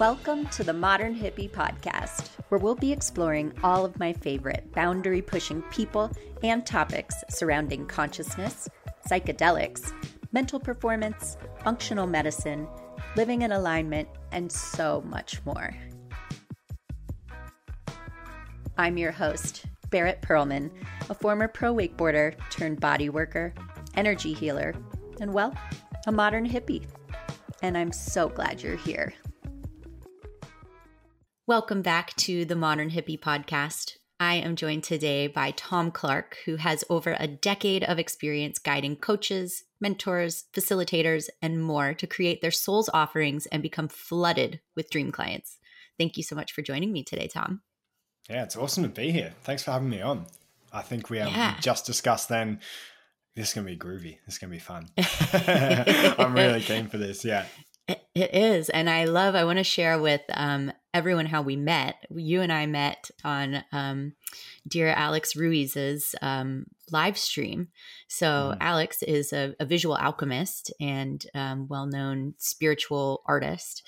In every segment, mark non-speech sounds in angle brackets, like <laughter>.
Welcome to the Modern Hippie Podcast, where we'll be exploring all of my favorite boundary pushing people and topics surrounding consciousness, psychedelics, mental performance, functional medicine, living in alignment, and so much more. I'm your host, Barrett Perlman, a former pro wakeboarder turned body worker, energy healer, and well, a modern hippie. And I'm so glad you're here. Welcome back to the Modern Hippie Podcast. I am joined today by Tom Clark, who has over a decade of experience guiding coaches, mentors, facilitators, and more to create their soul's offerings and become flooded with dream clients. Thank you so much for joining me today, Tom. Yeah, it's awesome to be here. Thanks for having me on. I think we um, yeah. just discussed then this is going to be groovy. This is going to be fun. <laughs> <laughs> I'm really keen for this. Yeah. It is. And I love, I want to share with um, everyone how we met. You and I met on um, dear Alex Ruiz's um, live stream. So, mm. Alex is a, a, visual alchemist and um, well known spiritual artist.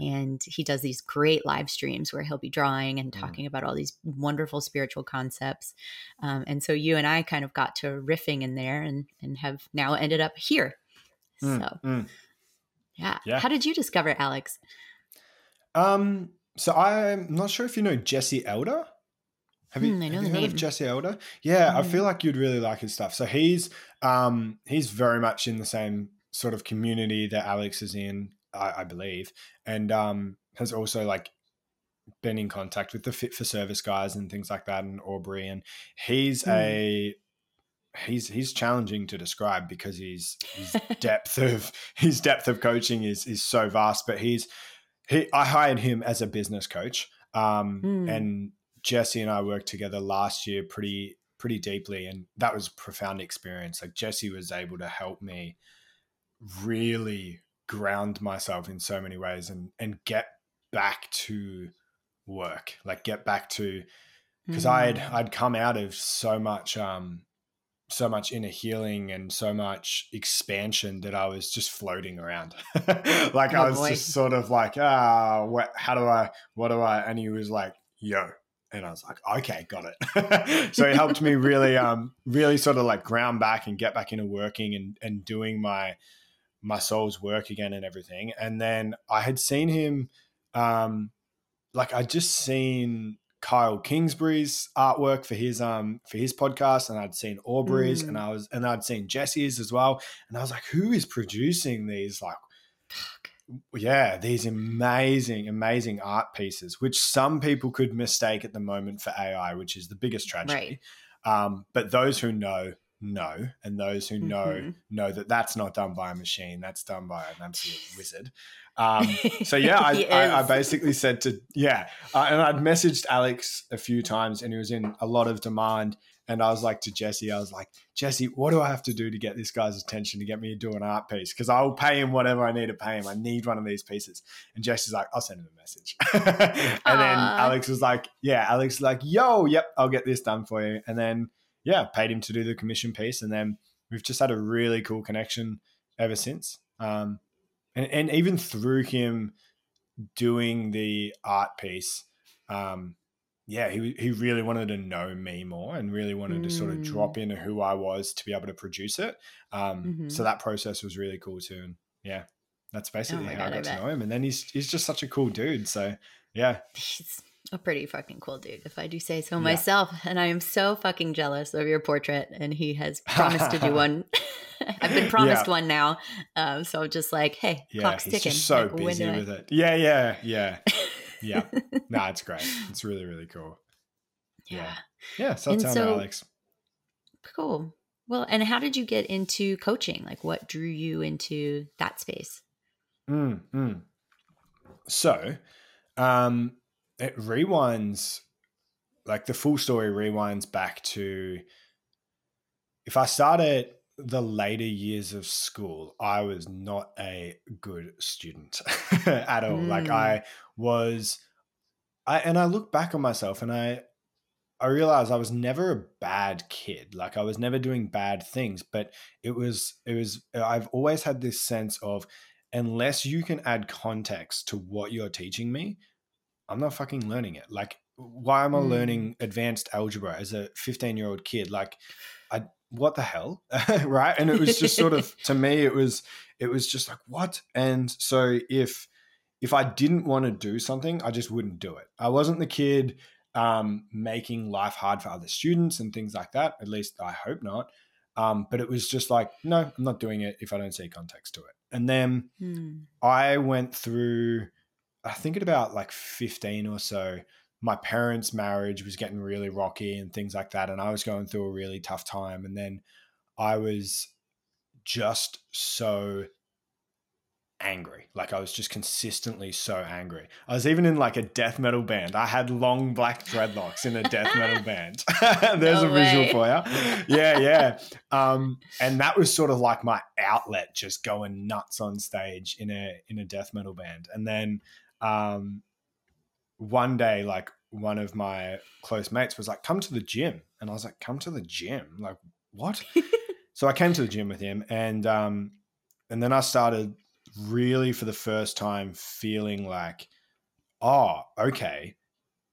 And he does these great live streams where he'll be drawing and mm. talking mm. about all these wonderful spiritual concepts. Um, and so you and I kind of got to riffing in there and, and have now ended up here. Mm. So, mm. Yeah. yeah. How did you discover Alex? Um, so I'm not sure if you know Jesse Elder. Have you, mm, have you heard of Jesse Elder? Yeah, mm. I feel like you'd really like his stuff. So he's um he's very much in the same sort of community that Alex is in, I, I believe, and um has also like been in contact with the fit for service guys and things like that in Aubrey, and he's mm. a he's he's challenging to describe because he's his <laughs> depth of his depth of coaching is is so vast. But he's he I hired him as a business coach, um, mm. and Jesse and I worked together last year pretty pretty deeply, and that was a profound experience. Like Jesse was able to help me really ground myself in so many ways and and get back to work, like get back to because mm. I'd I'd come out of so much um so much inner healing and so much expansion that I was just floating around. <laughs> like oh, I was boy. just sort of like, ah, what, how do I, what do I? And he was like, yo. And I was like, okay, got it. <laughs> so it helped me really, <laughs> um, really sort of like ground back and get back into working and, and doing my, my soul's work again and everything. And then I had seen him, um, like I just seen Kyle Kingsbury's artwork for his um for his podcast, and I'd seen Aubrey's, mm. and I was and I'd seen Jesse's as well, and I was like, who is producing these like, yeah, these amazing, amazing art pieces, which some people could mistake at the moment for AI, which is the biggest tragedy. Right. Um, but those who know know, and those who know mm-hmm. know that that's not done by a machine. That's done by an absolute <laughs> wizard. Um, so yeah, I, <laughs> I, I, basically said to yeah, uh, and I'd messaged Alex a few times, and he was in a lot of demand. And I was like to Jesse, I was like, Jesse, what do I have to do to get this guy's attention to get me to do an art piece? Because I'll pay him whatever I need to pay him. I need one of these pieces. And Jesse's like, I'll send him a message. <laughs> and Aww. then Alex was like, Yeah, Alex was like, Yo, yep, I'll get this done for you. And then yeah, paid him to do the commission piece, and then we've just had a really cool connection ever since. Um, and and even through him doing the art piece, um, yeah, he he really wanted to know me more and really wanted mm. to sort of drop mm. into who I was to be able to produce it. Um, mm-hmm. So that process was really cool too. And yeah, that's basically oh how God, I got I to know him. And then he's he's just such a cool dude. So yeah, he's a pretty fucking cool dude, if I do say so yeah. myself. And I am so fucking jealous of your portrait. And he has <laughs> promised to do one. <laughs> I've been promised yeah. one now. Um, so I'm just like, hey, yeah, clock's ticking. So like, busy with it. Yeah, yeah, yeah. Yeah. <laughs> nah, it's great. It's really, really cool. Yeah. Yeah. So tell so, me, Alex. Cool. Well, and how did you get into coaching? Like what drew you into that space? Mm, mm. So, um, it rewinds like the full story rewinds back to if I started the later years of school, I was not a good student <laughs> at all. Mm. Like I was I and I look back on myself and I I realized I was never a bad kid. Like I was never doing bad things, but it was it was I've always had this sense of unless you can add context to what you're teaching me, I'm not fucking learning it. Like, why am I mm. learning advanced algebra as a 15 year old kid? Like, I what the hell, <laughs> right? And it was just sort of to me, it was it was just like what? And so if if I didn't want to do something, I just wouldn't do it. I wasn't the kid um, making life hard for other students and things like that. At least I hope not. Um, but it was just like, no, I'm not doing it if I don't see context to it. And then hmm. I went through, I think at about like 15 or so, my parents' marriage was getting really rocky and things like that. And I was going through a really tough time. And then I was just so angry. Like I was just consistently so angry. I was even in like a death metal band. I had long black dreadlocks in a death metal <laughs> band. <laughs> There's no a visual for you. Yeah, yeah. Um, and that was sort of like my outlet, just going nuts on stage in a in a death metal band. And then um, one day, like one of my close mates was like, "Come to the gym," and I was like, "Come to the gym? Like what?" <laughs> so I came to the gym with him, and um, and then I started really for the first time feeling like, oh, okay,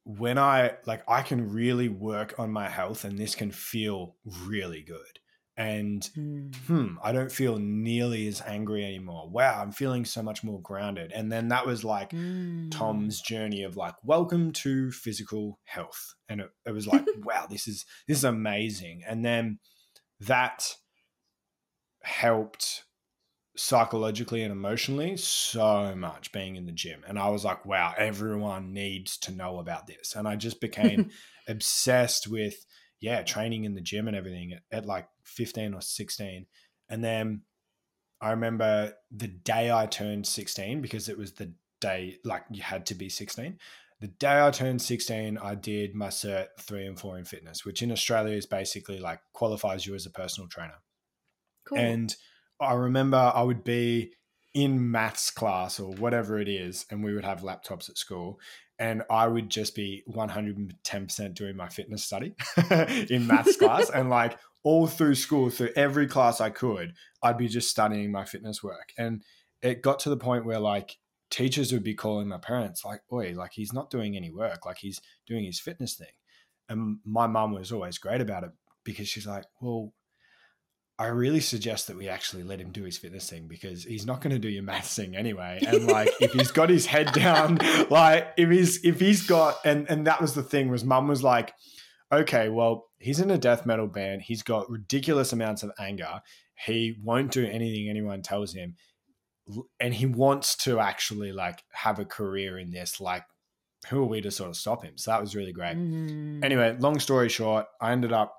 when I like, I can really work on my health and this can feel really good. And mm. hmm, I don't feel nearly as angry anymore. Wow, I'm feeling so much more grounded. And then that was like mm. Tom's journey of like, welcome to physical health. And it, it was like, <laughs> wow, this is this is amazing. And then that helped psychologically and emotionally so much being in the gym. And I was like, wow, everyone needs to know about this. And I just became <laughs> obsessed with, yeah, training in the gym and everything at, at, like 15 or 16. And then I remember the day I turned 16, because it was the day, like you had to be 16. The day I turned 16, I did my cert three and four in fitness, which in Australia is basically like qualifies you as a personal trainer. Cool. And I remember I would be in maths class or whatever it is, and we would have laptops at school. And I would just be 110% doing my fitness study <laughs> in maths class. And like all through school, through every class I could, I'd be just studying my fitness work. And it got to the point where like teachers would be calling my parents, like, Oi, like he's not doing any work, like he's doing his fitness thing. And my mum was always great about it because she's like, Well, I really suggest that we actually let him do his fitness thing because he's not going to do your maths thing anyway. And like, if he's got his head down, <laughs> like if he's if he's got and and that was the thing was mum was like, okay, well he's in a death metal band. He's got ridiculous amounts of anger. He won't do anything anyone tells him, and he wants to actually like have a career in this. Like, who are we to sort of stop him? So that was really great. Mm-hmm. Anyway, long story short, I ended up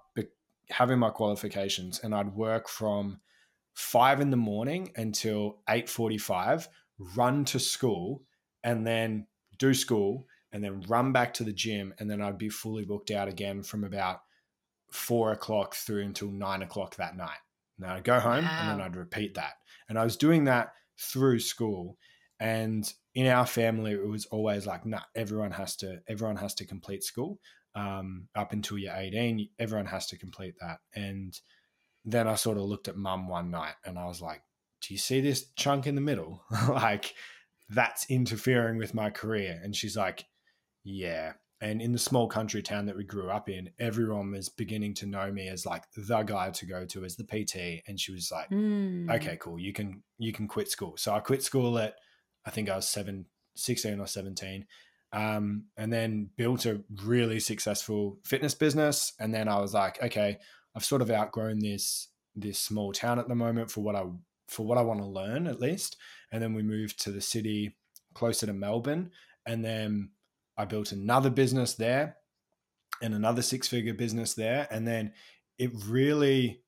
having my qualifications and I'd work from five in the morning until 8.45 run to school and then do school and then run back to the gym and then I'd be fully booked out again from about four o'clock through until nine o'clock that night. Now I'd go home wow. and then I'd repeat that. And I was doing that through school. And in our family, it was always like, nah, everyone has to, everyone has to complete school um, up until you're 18, everyone has to complete that. And then I sort of looked at mum one night and I was like, do you see this chunk in the middle? <laughs> like, that's interfering with my career. And she's like, yeah. And in the small country town that we grew up in, everyone was beginning to know me as like the guy to go to as the PT. And she was like, mm. okay, cool. You can, you can quit school. So I quit school at, I think I was seven, 16 or 17 um, and then built a really successful fitness business. And then I was like, okay, I've sort of outgrown this this small town at the moment for what I for what I want to learn at least. And then we moved to the city closer to Melbourne, and then I built another business there, and another six figure business there, and then it really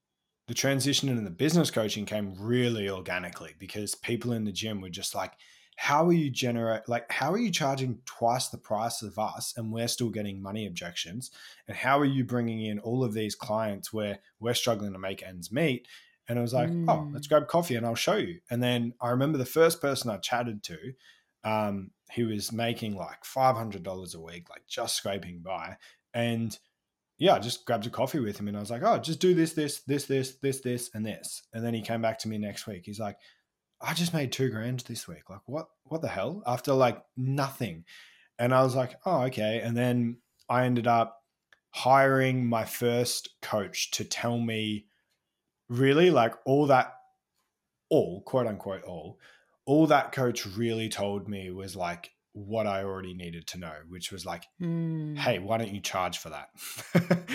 the transition into the business coaching came really organically because people in the gym were just like how are you generate like how are you charging twice the price of us and we're still getting money objections and how are you bringing in all of these clients where we're struggling to make ends meet and i was like mm. oh let's grab coffee and i'll show you and then i remember the first person i chatted to um, he was making like $500 a week like just scraping by and yeah, I just grabbed a coffee with him and I was like, oh, just do this, this, this, this, this, this, and this. And then he came back to me next week. He's like, I just made two grand this week. Like, what, what the hell? After like nothing. And I was like, oh, okay. And then I ended up hiring my first coach to tell me really like all that, all quote unquote, all, all that coach really told me was like what I already needed to know, which was like, mm. hey, why don't you charge for that?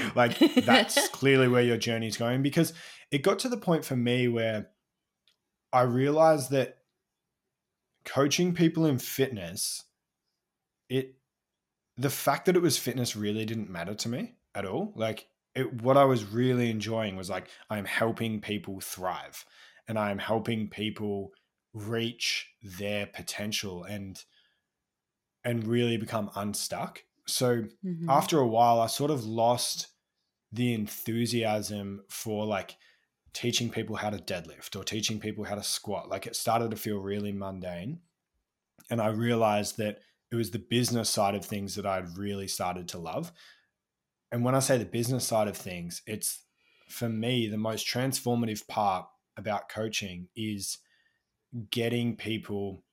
<laughs> like, <laughs> that's clearly where your journey is going because it got to the point for me where I realized that coaching people in fitness, it the fact that it was fitness really didn't matter to me at all. Like it, what I was really enjoying was like I'm helping people thrive and I'm helping people reach their potential and and really become unstuck. So mm-hmm. after a while I sort of lost the enthusiasm for like teaching people how to deadlift or teaching people how to squat. Like it started to feel really mundane. And I realized that it was the business side of things that I'd really started to love. And when I say the business side of things, it's for me the most transformative part about coaching is getting people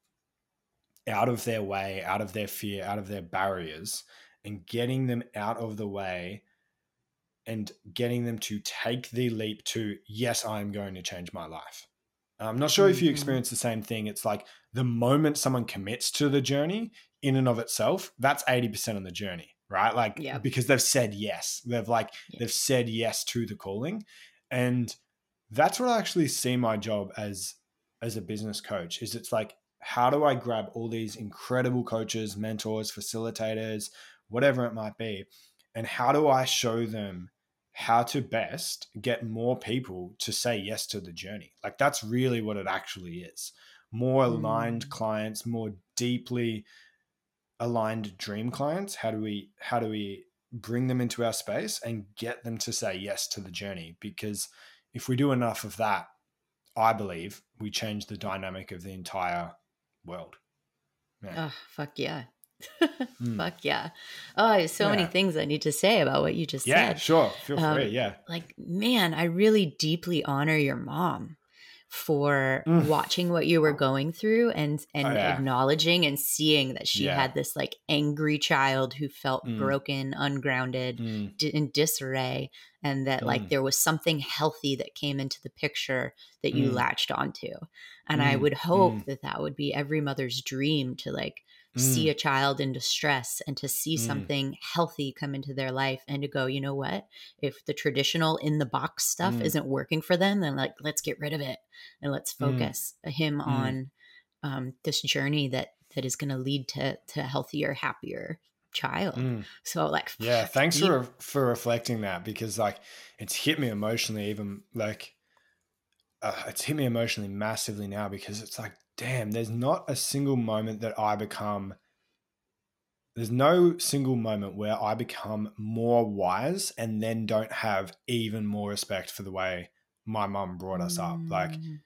out of their way, out of their fear, out of their barriers, and getting them out of the way and getting them to take the leap to, yes, I'm going to change my life. I'm not sure if you mm-hmm. experience the same thing. It's like the moment someone commits to the journey in and of itself, that's 80% of the journey, right? Like, yep. because they've said yes. They've like, yep. they've said yes to the calling. And that's what I actually see my job as, as a business coach is it's like, how do I grab all these incredible coaches, mentors, facilitators, whatever it might be, and how do I show them how to best get more people to say yes to the journey. Like that's really what it actually is. More aligned mm. clients, more deeply aligned dream clients. How do we how do we bring them into our space and get them to say yes to the journey? Because if we do enough of that, I believe we change the dynamic of the entire world. Yeah. Oh, fuck yeah mm. Fuck yeah. Oh, there's so yeah. many things I need to say about what you just yeah, said. Yeah, sure. Feel um, free. Yeah. Like, man, I really deeply honor your mom for mm. watching what you were going through and and oh, yeah. acknowledging and seeing that she had this like angry child who felt mm. broken, ungrounded, mm. d- in disarray and that like mm. there was something healthy that came into the picture that you mm. latched onto. And I would hope that that would be every mother's dream to like mm. see a child in distress and to see mm. something healthy come into their life and to go, you know what? If the traditional in the box stuff mm. isn't working for them, then like let's get rid of it and let's mm. focus him mm. on um, this journey that that is going to lead to to healthier, happier child. Mm. So like Yeah, <sighs> thanks deep. for for reflecting that because like it's hit me emotionally even like uh, it's hit me emotionally massively now because it's like damn, there's not a single moment that I become, there's no single moment where I become more wise and then don't have even more respect for the way my mum brought us up. Like, mm.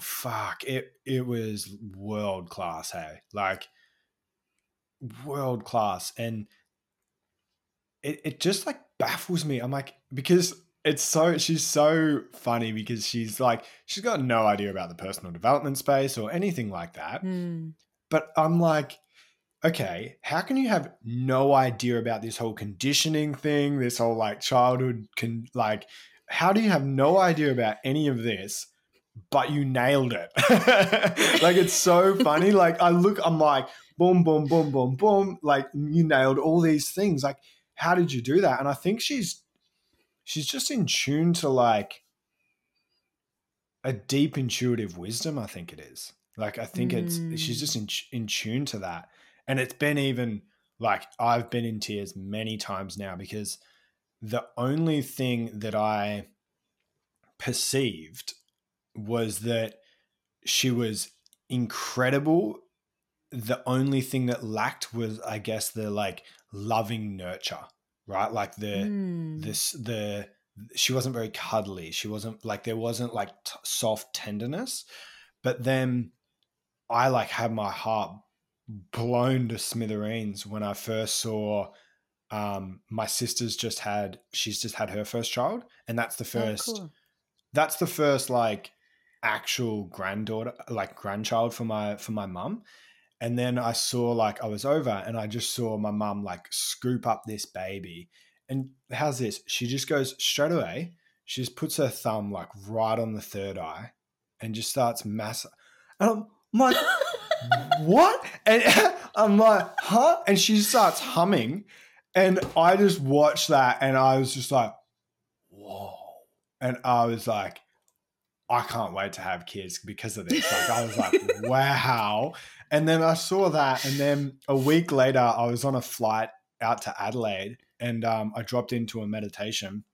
fuck, it, it was world class, hey? Like, world class. And it, it just like baffles me. I'm like, because it's so she's so funny because she's like she's got no idea about the personal development space or anything like that. Mm. But I'm like, okay, how can you have no idea about this whole conditioning thing, this whole like childhood can like how do you have no idea about any of this? But you nailed it. <laughs> like it's so funny. <laughs> Like I look, I'm like, boom, boom, boom, boom, boom. Like you nailed all these things. Like, how did you do that? And I think she's she's just in tune to like a deep intuitive wisdom i think it is. Like i think mm. it's she's just in, in tune to that. And it's been even like i've been in tears many times now because the only thing that i perceived was that she was incredible. The only thing that lacked was i guess the like loving nurture right? Like the mm. this the she wasn't very cuddly. She wasn't like there wasn't like t- soft tenderness. But then I like had my heart blown to smithereens when I first saw um, my sister's just had she's just had her first child, and that's the oh, first. Oh, cool. That's the first like actual granddaughter, like grandchild for my for my mum. And then I saw like I was over and I just saw my mum like scoop up this baby. And how's this? She just goes straight away. She just puts her thumb like right on the third eye and just starts mass. And I'm like, <laughs> what? And <laughs> I'm like, huh? And she starts humming. And I just watched that and I was just like, whoa. And I was like, I can't wait to have kids because of this. Like I was like, <laughs> wow. And then I saw that, and then a week later, I was on a flight out to Adelaide, and um, I dropped into a meditation,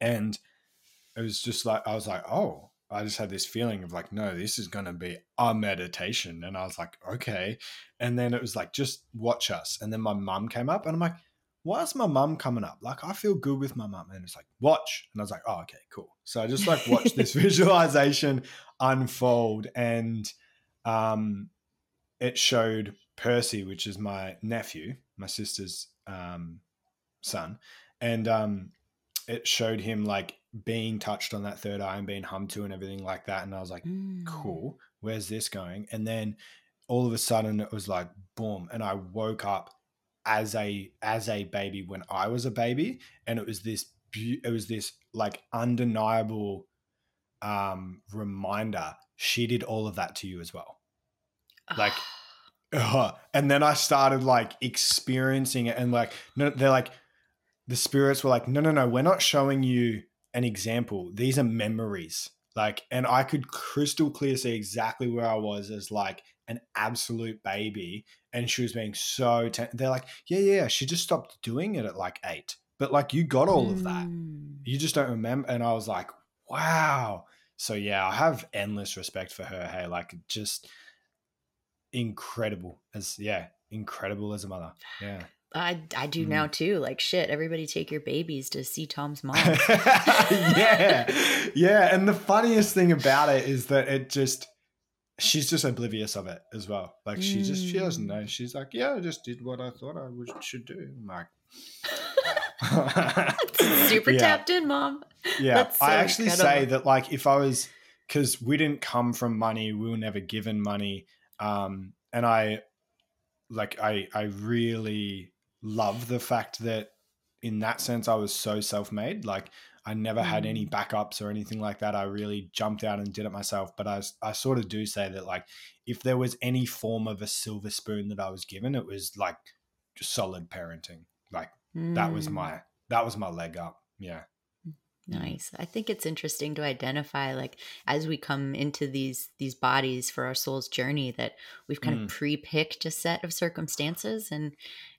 and it was just like I was like, oh, I just had this feeling of like, no, this is going to be a meditation, and I was like, okay, and then it was like, just watch us, and then my mum came up, and I'm like, why is my mum coming up? Like, I feel good with my mum. And it's like, watch. And I was like, oh, okay, cool. So I just like watched this <laughs> visualization unfold. And um, it showed Percy, which is my nephew, my sister's um, son. And um, it showed him like being touched on that third eye and being hummed to and everything like that. And I was like, mm. cool. Where's this going? And then all of a sudden it was like, boom. And I woke up as a as a baby when I was a baby, and it was this it was this like undeniable um, reminder. She did all of that to you as well, like. <sighs> Uh, and then I started like experiencing it, and like no, they're like the spirits were like, no, no, no, we're not showing you an example. These are memories. Like, and I could crystal clear see exactly where I was as like an absolute baby and she was being so ten- they're like yeah yeah she just stopped doing it at like eight but like you got all mm. of that hmm. you just don't remember and i was like wow so yeah i have endless respect for her hey like just incredible as yeah incredible as a mother yeah I, I do mm. now too. Like shit, everybody take your babies to see Tom's mom. <laughs> yeah. Yeah. And the funniest thing about it is that it just she's just oblivious of it as well. Like she just she doesn't know. Mm. She's like, yeah, I just did what I thought I would, should do. I'm like, <laughs> super yeah. tapped in, mom. Yeah, so I actually incredible. say that like if I was because we didn't come from money, we were never given money, um, and I like I I really love the fact that in that sense I was so self made. Like I never had any mm. backups or anything like that. I really jumped out and did it myself. But I, I sort of do say that, like, if there was any form of a silver spoon that I was given, it was like solid parenting. Like mm. that was mm. my that was my leg up. Yeah. Nice. I think it's interesting to identify like as we come into these these bodies for our soul's journey that we've kind mm. of pre-picked a set of circumstances and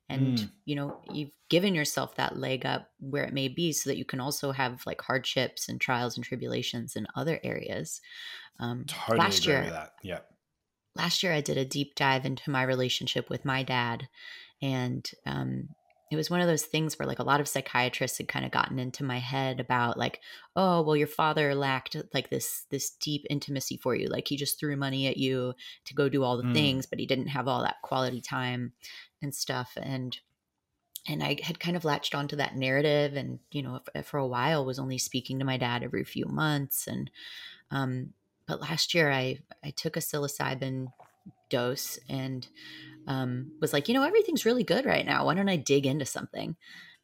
and mm. you know you've given yourself that leg up where it may be so that you can also have like hardships and trials and tribulations in other areas um totally last year that yeah last year i did a deep dive into my relationship with my dad and um it was one of those things where like a lot of psychiatrists had kind of gotten into my head about like oh well your father lacked like this this deep intimacy for you like he just threw money at you to go do all the mm. things but he didn't have all that quality time and stuff and and I had kind of latched onto that narrative and you know for a while was only speaking to my dad every few months and um but last year I I took a psilocybin dose and um was like you know everything's really good right now why don't I dig into something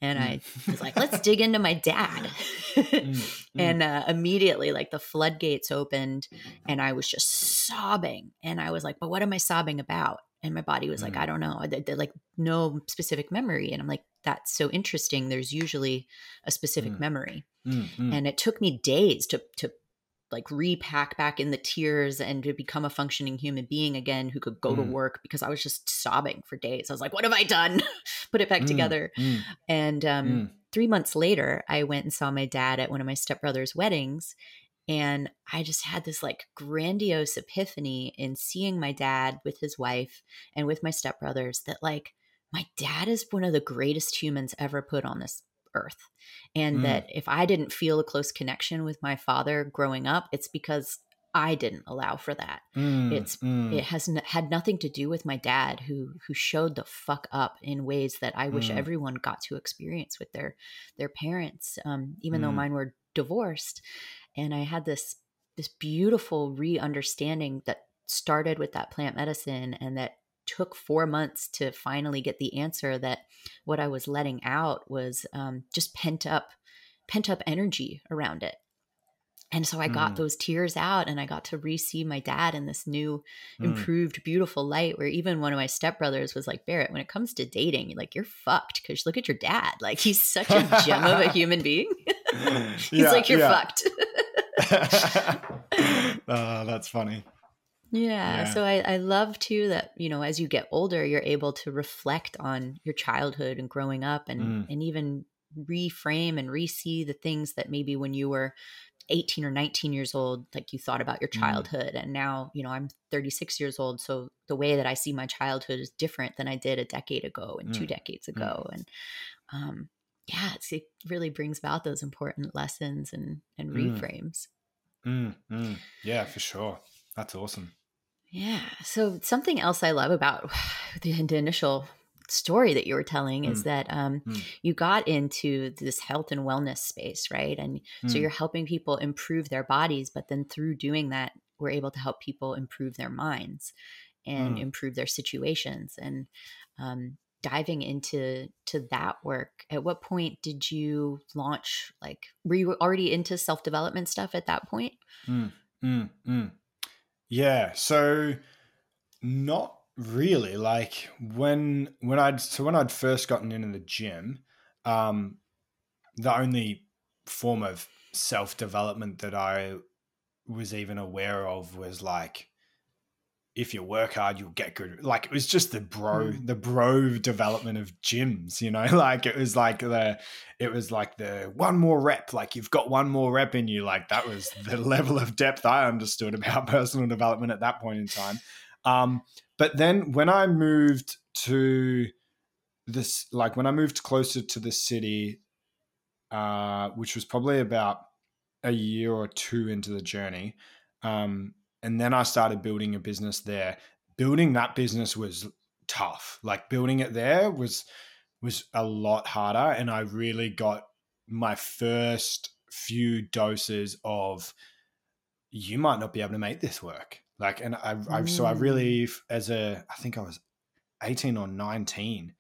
and I mm. was like, let's dig into my dad. <laughs> mm, <laughs> mm. And uh, immediately, like the floodgates opened, and I was just sobbing. And I was like, but what am I sobbing about? and my body was like i don't know I, like no specific memory and i'm like that's so interesting there's usually a specific memory and it took me days to to like repack back in the tears and to become a functioning human being again who could go to mm. work because i was just sobbing for days. I was like what have i done? <laughs> Put it back mm, together. and um, three months later i went and saw my dad at one of my stepbrother's weddings and I just had this like grandiose epiphany in seeing my dad with his wife and with my stepbrothers that like my dad is one of the greatest humans ever put on this earth. And mm. that if I didn't feel a close connection with my father growing up, it's because I didn't allow for that. Mm, it's mm. it has n- had nothing to do with my dad who who showed the fuck up in ways that I wish mm. everyone got to experience with their their parents. Um, even though mm. mine were divorced, and I had this this beautiful re-understanding that started with that plant medicine and that took four months to finally get the answer that what I was letting out was um, just pent up, pent up energy around it. And so I got mm. those tears out and I got to re see my dad in this new, mm. improved, beautiful light where even one of my stepbrothers was like, Barrett, when it comes to dating, like, you're fucked because look at your dad. Like, he's such a gem of a <laughs> human being. <laughs> he's yeah, like, you're fucked. uh, <laughs> that's funny. Yeah. yeah. So I, I love too that, you know, as you get older, you're able to reflect on your childhood and growing up and, mm. and even reframe and re-see the things that maybe when you were 18 or 19 years old like you thought about your mm. childhood mm. and now you know i'm 36 years old so the way that i see my childhood is different than i did a decade ago and mm. two decades mm. ago mm. and um yeah it really brings about those important lessons and and mm. reframes yeah for sure that's awesome yeah so something else i love about <sighs> the, initial story that you were telling mm. is that um, mm. you got into this health and wellness space, right? And mm. so you're helping people improve their bodies, but then through doing that, we're able to help people improve their minds and mm. improve their situations. And um, diving into to that work, at what point did you launch? Like, were you already into self development stuff at that point? Mm, yeah. So not really like when when I'd so when I'd first gotten into the gym, um, the only form of self development that I was even aware of was like if you work hard you'll get good like it was just the bro mm. the bro development of gyms you know? <laughs> Like it was like the it was like the one more rep like you've got one more rep in you. Like that was the <laughs> level of depth i understood about <laughs> personal development at that point in time. Um but then when I moved to this, like when I moved closer to the city, uh, which was probably about a year or two into the journey, um, and then I started building a business there. Building that business was tough. Like building it there was was a lot harder, and I really got my first few doses of you might not be able to make this work like, and I, I mm. so I really, mm. as a, I think I was 18 or 19,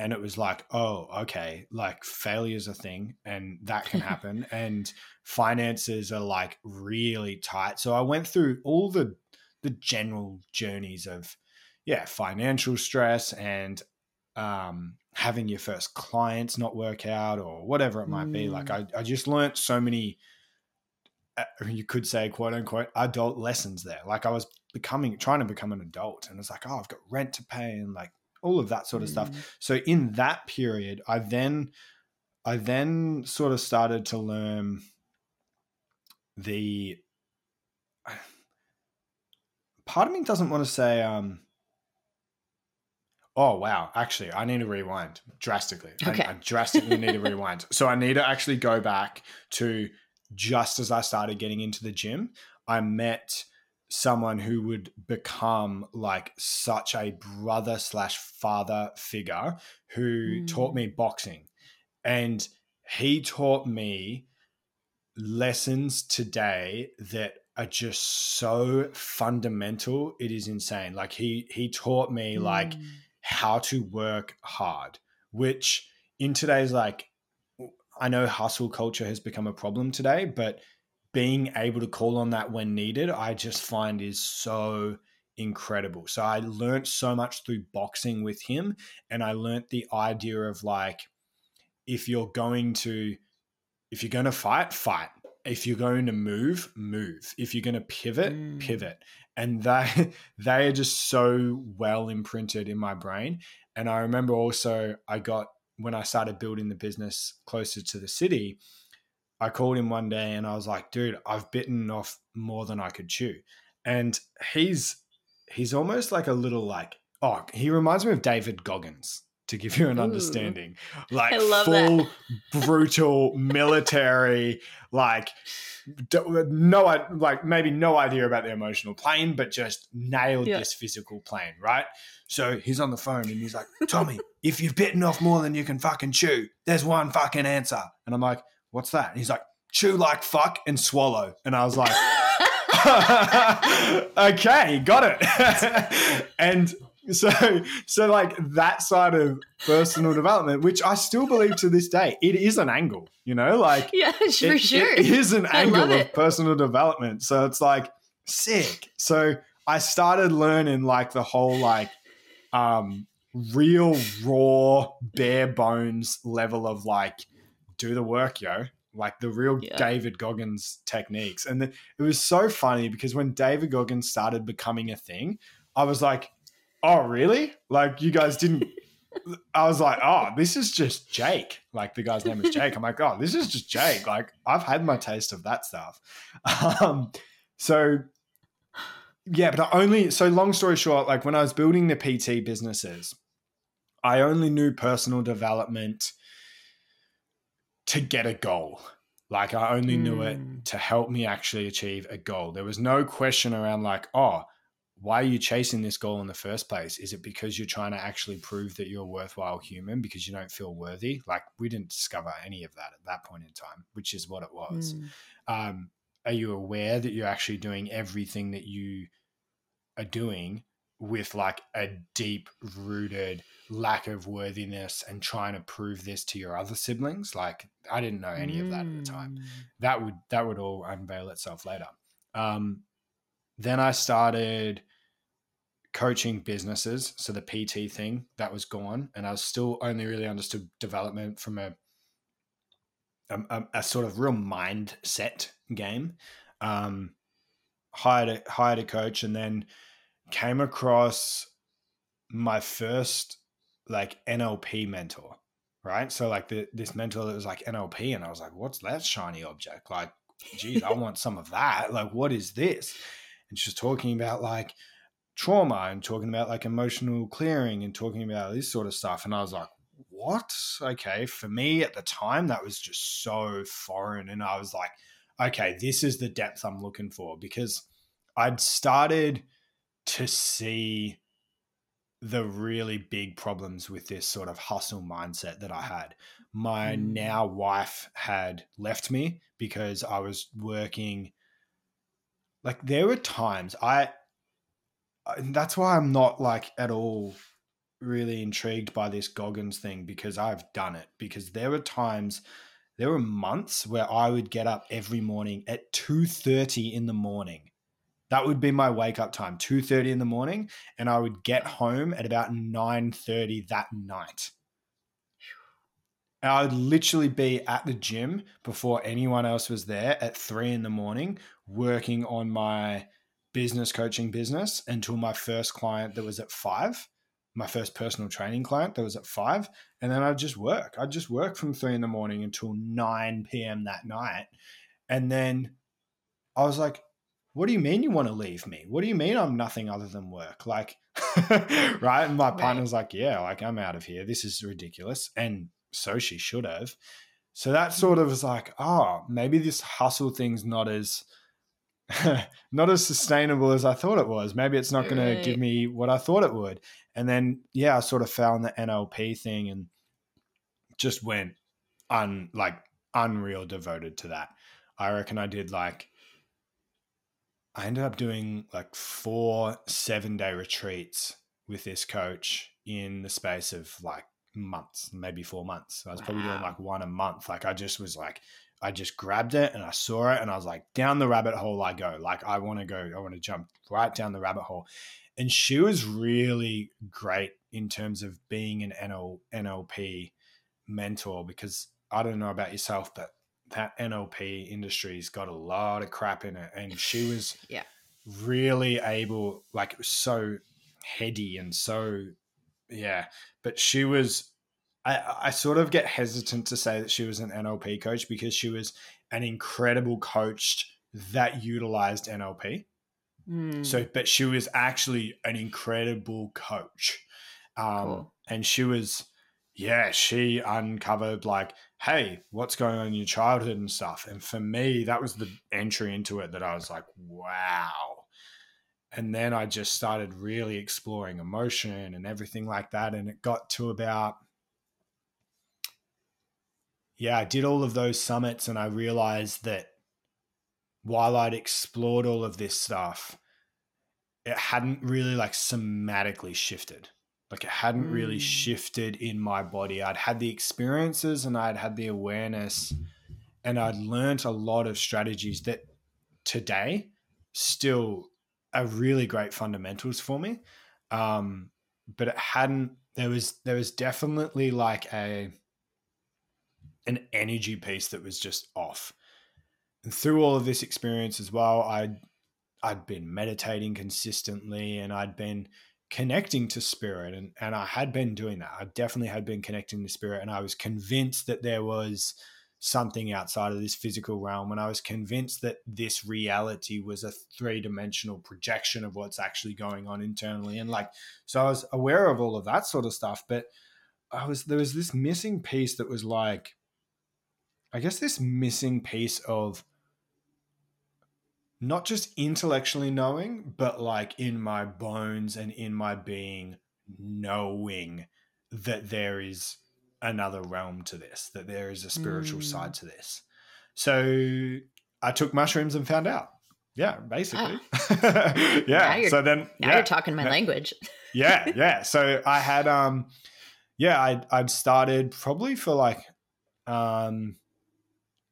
and it was like, oh, okay, like failure's a thing and that can <laughs> happen. and finances are like really tight. So I went through all the, the general journeys of, yeah, financial stress and um, having your first clients not work out or whatever it might mm. be. Like mm. I, I just learned so many uh, you could say quote unquote adult lessons there like i was becoming trying to become an adult and it's like oh i've got rent to pay and like all of that sort of mm. stuff so in that period i then i then sort of started to learn the <sighs> part of me doesn't want to say um oh wow actually i need to rewind drastically okay. I, I drastically need to rewind <laughs> so i need to actually go back to just as I started getting into the gym, I met someone who would become like such a brother slash father figure who mm. taught me boxing. And he taught me lessons today that are just so fundamental it is insane like he he taught me mm. like how to work hard which in today's like I know hustle culture has become a problem today, but being able to call on that when needed, I just find is so incredible. So I learned so much through boxing with him, and I learned the idea of like, if you're going to, if you're going to fight, fight. If you're going to move, move. If you're going to pivot, mm. pivot. And they <laughs> they are just so well imprinted in my brain. And I remember also I got when I started building the business closer to the city, I called him one day and I was like, dude, I've bitten off more than I could chew. And he's he's almost like a little like oh, he reminds me of David Goggins to give you an Ooh. understanding. <laughs> Like full brutal military, like no, like maybe no idea about the emotional plane, but just nailed yeah. this physical plane, right? So he's on the phone and he's like, Tommy, if you've bitten off more than you can fucking chew, there's one fucking answer. And I'm like, what's that? And he's like, chew like fuck and swallow. And I was like, <laughs> <laughs> okay, got it. <laughs> and so so like that side of personal development which i still believe to this day it is an angle you know like yeah for it, sure it is an I angle of personal development so it's like sick so i started learning like the whole like um real raw bare bones level of like do the work yo like the real yeah. David Goggins techniques. And the, it was so funny because when David Goggins started becoming a thing, I was like, oh, really? Like, you guys didn't. <laughs> I was like, oh, this is just Jake. Like, the guy's name is Jake. I'm like, oh, this is just Jake. Like, I've had my taste of that stuff. <laughs> Um, so, yeah, but I only, so long story short, like, when I was building the PT businesses, I only knew personal development to get a goal. Like, I only mm. knew it hmm. to help me actually achieve a goal. There was no question around, like, oh, why are you chasing this goal in the first place? Is it because you're trying to actually prove that you're a worthwhile human because you don't feel worthy? Like we didn't discover any of that at that point in time, which is what it was. Mm. Um, are you aware that you're actually doing everything that you are doing with like a deep rooted lack of worthiness and trying to prove this to your other siblings? Like I didn't know any mm. of that at the time. Hmm. That would that would all unveil itself later. Um, then I started coaching businesses. So the PT thing that was gone, and I was still only really understood development from a a, a sort of real mindset game. Um, hired a, hired a coach, and then came across my first like NLP mentor. Right, so like the, this mentor that was like NLP, and I was like, "What's that shiny object?" Like, geez, I want some of that. Like, what is this? And she's talking about like trauma and talking about like emotional clearing and talking about this sort of stuff. And I was like, what? Okay. For me at the time, that was just so foreign. And I was like, okay, this is the depth I'm looking for because I'd started to see the really big problems with this sort of hustle mindset that I had. My mm. now wife had left me because I was working. Like, there were times I, and that's why I'm not like at all really intrigued by this Goggins thing because I've done it. Because there were times, there were months where I would get up every morning at two thirty in the morning. That would be my wake up time, two thirty in the morning, and I would get home at about nine thirty that night. And I would literally be at the gym before anyone else was there at three in the morning, working on my business coaching business until my first client that was at five, my first personal training client that was at five. And then I'd just work. I'd just work from three in the morning until 9 p.m. that night. And then I was like, what do you mean you want to leave me? What do you mean I'm nothing other than work? Like, <laughs> right? And my partner's like, yeah, like I'm out of here. This is ridiculous. And so she should have. So that sort mm. of was like, oh, maybe this hustle thing's not as <laughs> not as sustainable as I thought it was. Maybe it's not going to give me what I thought it would. And then, yeah, I sort of found the NLP thing and just went un like unreal devoted to that. I reckon I did like I ended up doing like four seven day retreats with this coach in the space of like months, maybe four months. I was wow. probably doing like one a month. Like I just was like I just grabbed it and I saw it and I was like, down the rabbit hole I go. Like, I want to go, I want to jump right down the rabbit hole. And she was really great in terms of being an NL, NLP mentor because I don't know about yourself, but that NLP industry's got a lot of crap in it. And she <laughs> was yeah really able, like, it was so heady and so, yeah. But she was I, I sort of get hesitant to say that she was an NLP coach because she was an incredible coach that utilized NLP. Mm. So, but she was actually an incredible coach. Um, cool. And she was, yeah, she uncovered like, hey, what's going on in your childhood and stuff. And for me, that was the entry into it that I was like, wow. And then I just started really exploring emotion and everything like that. And it got to about yeah, I did all of those summits and I realized that while I'd explored all of this stuff, it hadn't really like somatically shifted. Like it hadn't mm. really shifted in my body. I'd had the experiences and I'd had the awareness and I'd learned a lot of strategies that today still are really great fundamentals for me. Um, but it hadn't there was there was definitely like a an energy piece that was just off. And through all of this experience as well, I'd I'd been meditating consistently and I'd been connecting to spirit and, and I had been doing that. I definitely had been connecting to spirit and I was convinced that there was something outside of this physical realm and I was convinced that this reality was a three-dimensional projection of what's actually going on internally and like so I was aware of all of that sort of stuff but I was there was this missing piece that was like I guess this missing piece of not just intellectually knowing, but like in my bones and in my being, knowing that there is another realm to this, that there is a spiritual mm. side to this. So I took mushrooms and found out. Yeah, basically. Oh. <laughs> yeah. So then now yeah, you're talking my language. <laughs> yeah, <laughs> yeah. So I had um yeah, I I'd started probably for like um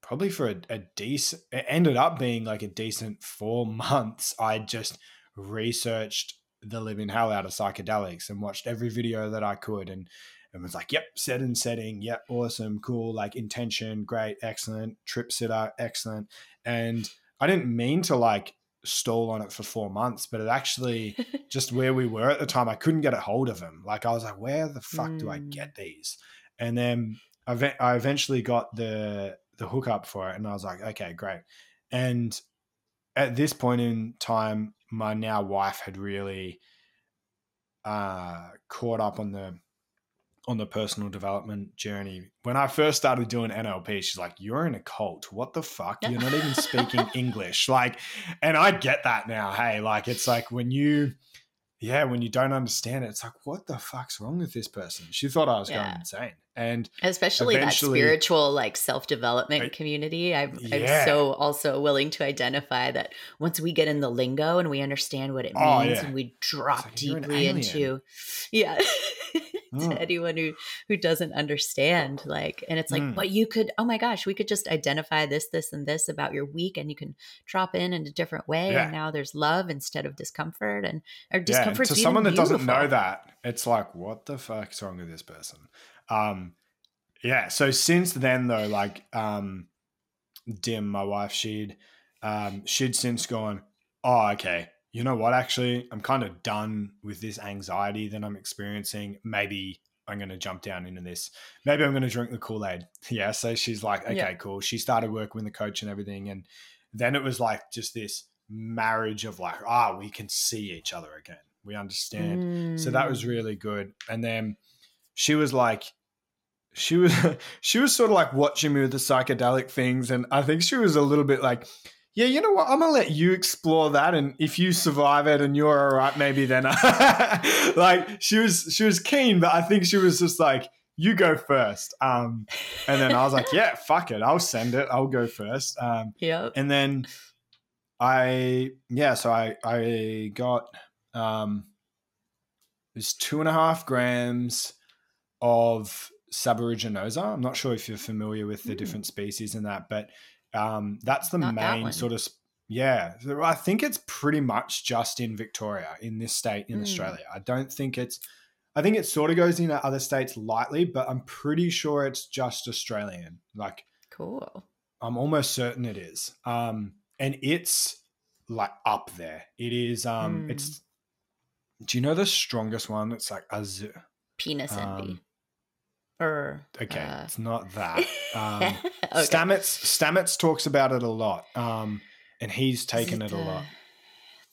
probably for a, a decent it ended up being like a decent four months. I just researched the living hell out of psychedelics and watched every video that i could and and was like yep set and setting. Yep awesome cool like intention great excellent trip sitter excellent. And i didn't mean to like stall on it for four months but it actually <laughs> just where we were at the time i couldn't get a hold of them like i was like where the fuck mm. do i get these? And then I eventually got the the hookup for it, and I was like, okay, great. And at this point in time, my now wife had really uh, caught up on the on the personal development journey. When I first started doing NLP, she's like, "You're in a cult. What the fuck? You're not even speaking <laughs> English." Like, and I get that now. Hey, like it's like when you yeah, when you don't understand it, it's like, what the fuck's wrong with this person? She thought I was yeah. going insane. And especially that spiritual, like self development community. I'm, yeah. I'm, so also willing to identify that once we get in the lingo and we understand what it oh, means oh, yeah. and we drop like deeply into, yeah. <laughs> to mm. anyone who who doesn't understand like and it's like mm. but you could oh my gosh we could just identify this this and this about your week and you can drop in in a different way yeah. and now there's love instead of discomfort and or discomfort yeah. to someone that beautiful. doesn't know that it's like what the fuck's wrong with this person um yeah so since then though like um dim my wife she'd um she'd since gone oh okay you know what, actually, I'm kind of done with this anxiety that I'm experiencing. Maybe I'm going to jump down into this. Maybe I'm going to drink the Kool Aid. <laughs> Yeah. So she's like, okay, yeah. cool. She started working with the coach and everything. And then it was like just this marriage of like, ah, oh, we can see each other again. We understand. Mm. So that was mm. really good. And then she was like, she was <laughs> she was sort of like watching me with the psychedelic things and i think she was a little bit like yeah, you know what? I'm gonna let you explore that, and if you survive it and you're all right, maybe then. <laughs> like she was, she was keen, but I think she was just like, "You go first. Um, and then I was like, "Yeah, fuck it, I'll send it. I'll go first. Um, yeah. And then I, yeah, so I, I got um, it was two and a half grams of Subaeruginosa. I'm not sure if you're familiar with the mm. different species in that, but um, that's the Not main that sort of yeah. I think it's pretty much just in Victoria in this state in mm. Australia. I don't think it's. I think it sort of goes into other states lightly, but I'm pretty sure it's just Australian. Like, cool. I'm almost certain it is. Um, and it's like up there. It is. Um, mm. it's. Do you know the strongest one? It's like Azu. Penis envy. Um, or okay, uh... it's not <laughs> that. Um, okay. Stamets Stamets talks about it a lot, um, and he's taken it, it, a lot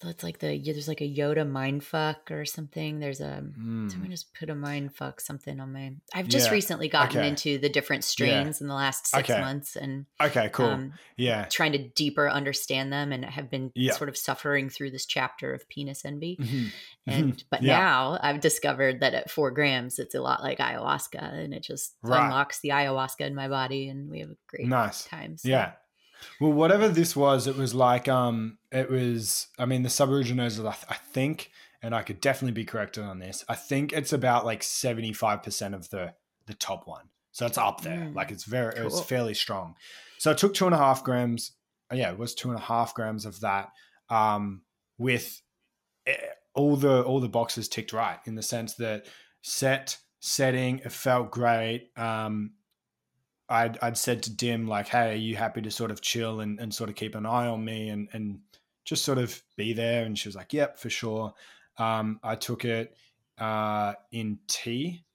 it's like the there's like a Yoda mind fuck or something. There's a mm. someone just put a mind fuck something on my. I've just yeah. recently gotten okay. into the different strains yeah. in the last six okay. months, and okay, cool, um, yeah, trying to deeper understand them, and have been yeah. sort of suffering through this chapter of penis envy. Mm-hmm. And mm-hmm. but now I've discovered that at four grams, it's a lot like ayahuasca, and it just right. unlocks the ayahuasca in my body, and we have a great nice time. So. Yeah, Well, whatever this was, it was like um, it was. I mean, the subaeruginosa, I think, and I could definitely be corrected on this. I think it's about like seventy five percent of the the top one, so it's up there. Mm. Like it's very, cool. it's fairly strong. So I took two and a half grams. Yeah, it was two and a half grams of that. Um, with eh, all the all the boxes ticked right in the sense that set setting it felt great. Um, I'd, I'd said to Dim, like, hey, are you happy to sort of chill and, and sort of keep an eye on me and, and just sort of be there? And she was like, yep, for sure. Um, I took it uh, in tea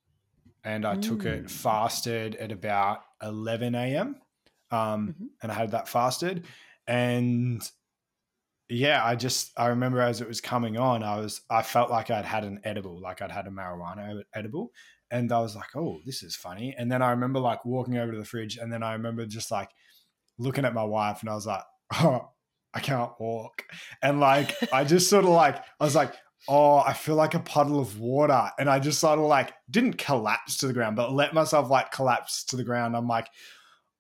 and I mm. took it mm. fasted at about 11 a.m. Um, mm-hmm. And I had that fasted. And yeah, I just, I remember as it was coming on, I was, I felt like I'd had an edible, like I'd had a marijuana edible and I was like, oh, this is funny. And then I remember like walking over to the fridge, and then I remember just like looking at my wife, and I was like, oh, I can't walk. And like, <laughs> I just sort of like, I was like, oh, I feel like a puddle of water. And I just sort of like didn't collapse to the ground, but let myself like collapse to the ground. I'm like,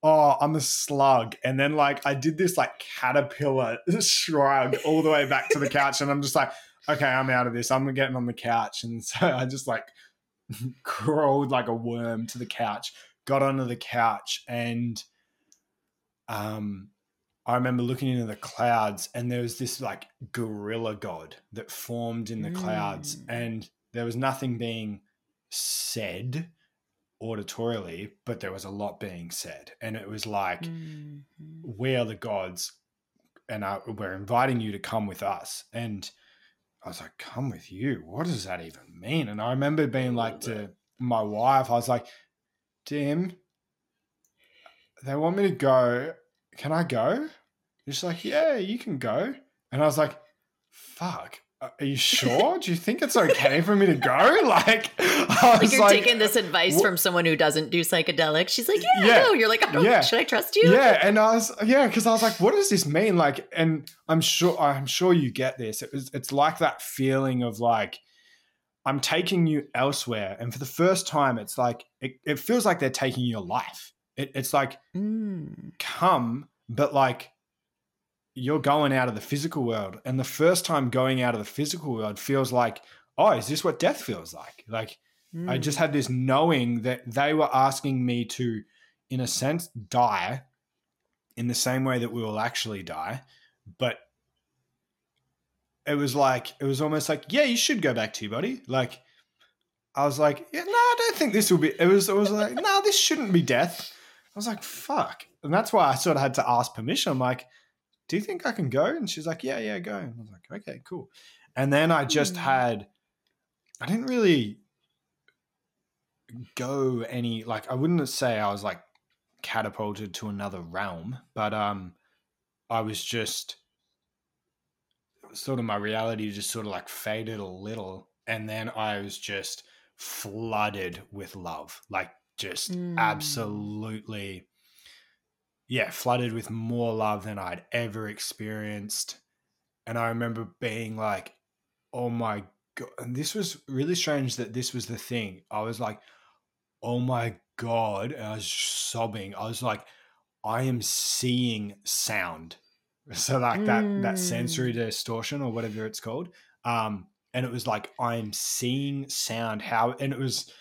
oh, I'm a slug. And then like I did this like caterpillar <laughs> shrug all the way back to the couch. And I'm just like, okay, I'm out of this. I'm getting on the couch. And so I just like <laughs> crawled like a worm to the couch, got under the couch, and um, I remember looking into the clouds, and there was this like gorilla god that formed in the mm. clouds, and there was nothing being said auditorially, but there was a lot being said, and it was like, mm-hmm. "We are the gods, and I, we're inviting you to come with us." And I was like, come with you. What does that even mean? And I remember being like to my wife, I was like, Dim, they want me to go. Can I go? She's like, yeah, you can go. And I was like, fuck, are you sure? Do you think it's okay for me to go? <laughs> Like, like you're like, taking this advice wh- from someone who doesn't do psychedelics. She's like, yeah, yeah. no. You're like, oh, yeah. should I trust you? Yeah, and I was, yeah, because I was like, what does this mean? Like, and I'm sure, I'm sure you get this. It was, it's like that feeling of like, I'm taking you elsewhere, and for the first time, it's like it, it feels like they're taking your life. It, it's like, mm. come, but like you're going out of the physical world. And the first time going out of the physical world feels like, oh, is this what death feels like? Like, mm. I just had this knowing that they were asking me to, in a sense, die in the same way that we will actually die. But it was like, it was almost like, yeah, you should go back to your body. Like, I was like, yeah, no, I don't think this will be. It was, it was like, no, this shouldn't be death. I was like, fuck. And that's why I sort of had to ask permission. I'm like, do you think I can go? And she's like, yeah, yeah, go. And I was like, okay, cool. And then I just mm. had, I didn't really go any, like, I wouldn't say I was like catapulted to another realm, but um, I was just sort of my reality just sort of like faded a little. And then I was just flooded with love, like just mm. absolutely yeah, flooded with more love than I'd ever experienced. And I remember being like, oh my God. And this was really strange that this was the thing. I was like, oh my God. And I was sobbing. I was like, I am seeing sound. <laughs> So like that that sensory mm. distortion or whatever it's called. Um, and it was like I'm seeing sound how and it was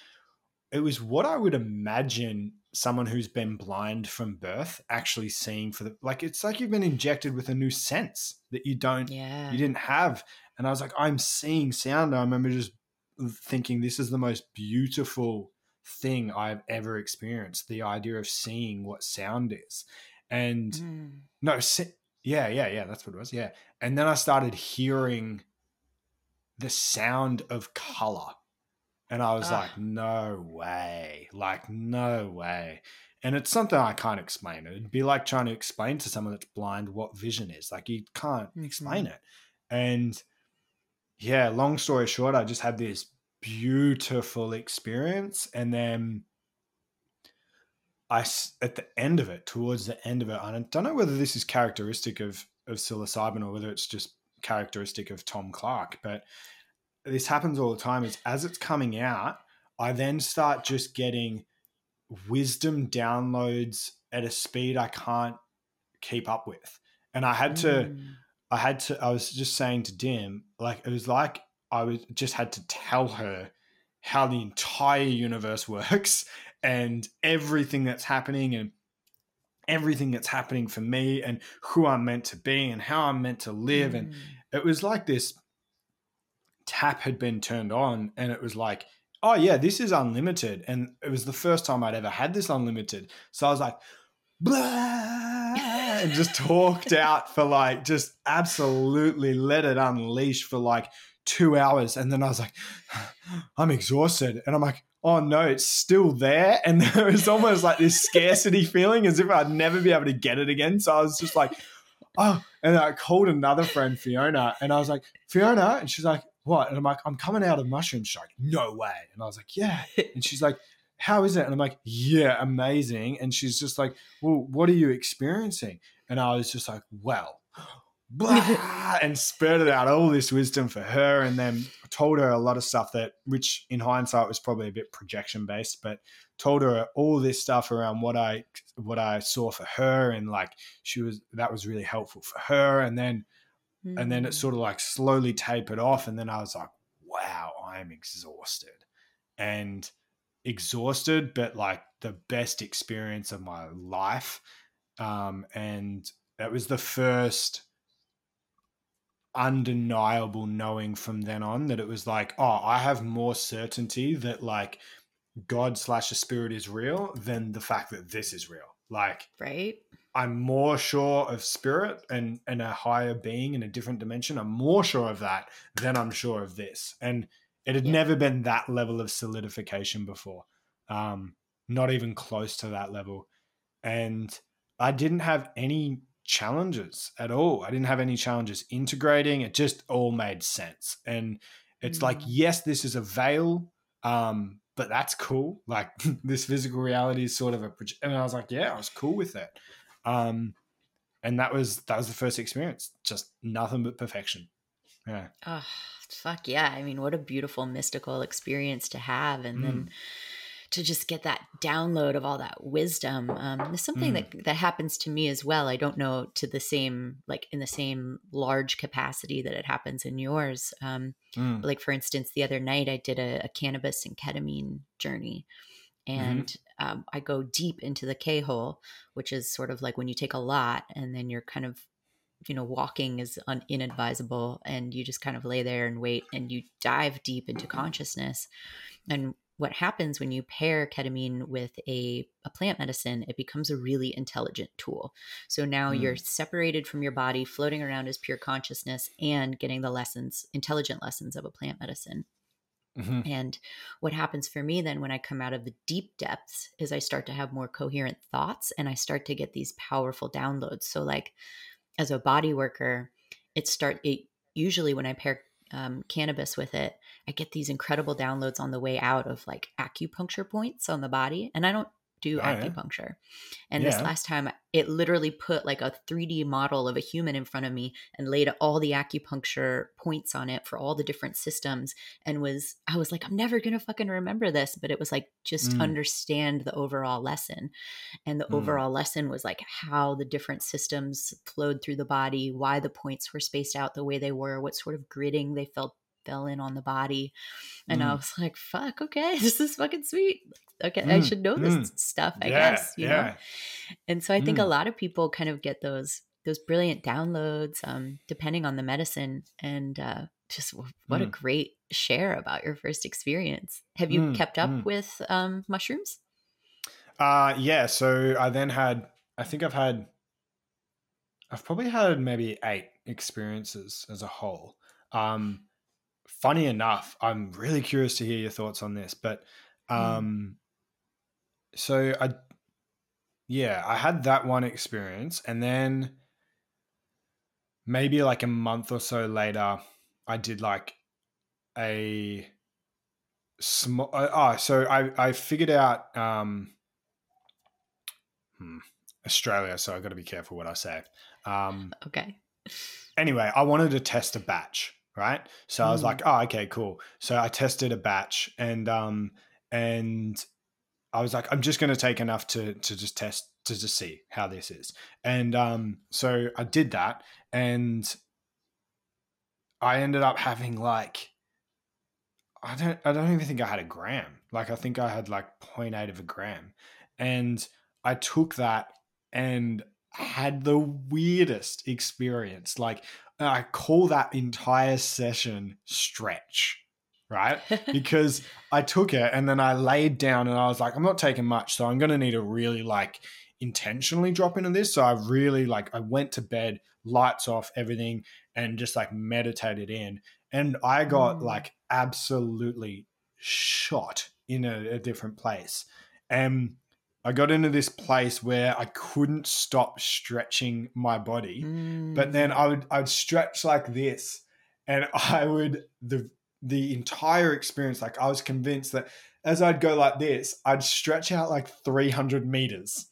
it was what I would imagine someone who's been blind from birth actually seeing for the like it's like you've been injected with a new sense that you don't yeah. you didn't have. And i was like i'm seeing sound. I remember just thinking this is the most beautiful thing i've ever experienced the idea of seeing what sound is. And mm. no se- yeah yeah yeah that's what it was yeah. And then i started hearing the sound of color and I was Ugh. like, no way. Like, no way. And it's something I can't explain. It'd be like trying to explain to someone that's blind what vision is. Like, you can't mm-hmm. explain it. And yeah, long story short, I just had this beautiful experience. And then I, at the end of it, towards the end of it, I don't know whether this is characteristic of, of psilocybin or whether it's just characteristic of Tom Clark, but this happens all the time is as it's coming out, I then start just getting wisdom downloads at a speed I can't keep up with. And I had to, mm. I had to, I was just saying to Dim, like, it was like I was just had to tell her how the entire universe <laughs> works and everything that's happening and everything that's happening for me and who I'm meant to be and how I'm meant to live. Mm. And it was like this tap had been turned on and it was like, oh yeah, this is unlimited. And it was the first time I'd ever had this unlimited. So I was like, blah, and just talked <laughs> out for like, just absolutely let it unleash for like two hours. And then I was like, I'm exhausted. And I'm like, oh no, it's still there. And <laughs> there was almost like this scarcity feeling as if I'd never be able to get it again. So I was just like, oh, and I called another friend, Fiona, and I was like, Fiona, and she's like, what? And I'm like, I'm coming out of mushroom. She's like, no way. And I was like, yeah. <laughs> And she's like, how is it? And I'm like, yeah, amazing. And she's just like, well, what are you experiencing? And I was just like, well, <gasps> blah, <laughs> and spurted out all this wisdom for her and then told her a lot of stuff that which in hindsight was probably a bit projection based but told her all this stuff around what i what i saw for her and like she was that was really helpful for her and then and then it mm. sort of like slowly tapered off and then i was like wow i'm exhausted and exhausted but like the best experience of my life um and that was the first undeniable knowing from then on that it was like, oh, I have more certainty that like God slash a spirit is real than the fact that this is real. Like, right. I'm more sure of spirit and and a higher being in a different dimension. I'm more sure of that than I'm sure of this. And it had yeah. never been that level of solidification before. Um, not even close to that level. And I didn't have any challenges at all. I didn't have any challenges integrating. It just all made sense. And it's mm-hmm. like, mm. yes, this is a veil, um, but that's cool. Like <laughs> this physical reality is sort of a, and I was like, yeah, I was cool with it. Um, and that was that was the first experience. Just nothing but perfection. Yeah. Oh, fuck yeah! I mean, what a beautiful mystical experience to have, and mm. then to just get that download of all that wisdom. Um, it's something mm. that that happens to me as well. I don't know to the same like in the same large capacity that it happens in yours. Um, mm. Like for instance, the other night I did a, a cannabis and ketamine journey. And mm-hmm. um, I go deep into the K hole, which is sort of like when you take a lot and then you're kind of you know walking is un- inadvisable and you just kind of lay there and wait and you dive deep into consciousness and what happens when you pair ketamine with a, a plant medicine, it becomes a really intelligent tool. So now mm. you're separated from your body, floating around as pure consciousness, and getting the lessons, intelligent lessons of a plant medicine. Mm-hmm. And what happens for me then when I come out of the deep depths is I start to have more coherent thoughts and I start to get these powerful downloads. So, like as a body worker, it start it usually when I pair um, cannabis with it, I get these incredible downloads on the way out of like acupuncture points on the body. And I don't do oh, acupuncture. And yeah. this last time, it literally put like a 3D model of a human in front of me and laid all the acupuncture points on it for all the different systems. And was, I was like, I'm never going to fucking remember this. But it was like, just mm. understand the overall lesson. And the mm. overall lesson was like how the different systems flowed through the body, why the points were spaced out the way they were, what sort of gridding they felt fell in on the body. And mm. I was like, fuck, okay, <laughs> this is fucking sweet. Okay, mm. I should know this mm. stuff, I yeah, guess, you yeah. know? And so I think a mm. lot of people kind of get those those brilliant downloads, um, depending on the medicine. And uh, just what a mm. great share about your first experience. Have you kept up with um, mushrooms? Uh, yeah. So I then had, I think I've had, I've probably had maybe eight experiences as a whole. Um, funny enough, I'm really curious to hear your thoughts on this. But hmm. um, mm. so I, yeah, I had that one experience, and then maybe like a month or so later, I did like a small. Uh, oh, so I I figured out um, hmm, Australia, so I got to be careful what I say. Um, okay. Anyway, I wanted to test a batch right? So mm. I was like, mm. oh, okay, cool. So I tested a batch and um and I was like, I'm just going to take enough to to just test to just see how this is. And um, so I did that, and I ended up having like I don't I don't even think I had a gram. Like I think I had like 0.8 of a gram. And I took that and had the weirdest experience. Like I call that entire session stretch, right? <laughs> because I took it and then I laid down and I was like, I'm not taking much, so I'm gonna need to really like intentionally drop into this. So I really like I went to bed, lights off, everything, and just like meditated in. And I got mm. like absolutely shot in a, a different place. And I got into this place where I couldn't stop stretching my body. Mm. But then I would I'd stretch like this and <laughs> I would the the entire experience like I was convinced that as I'd go like this, I'd stretch out like 300 meters.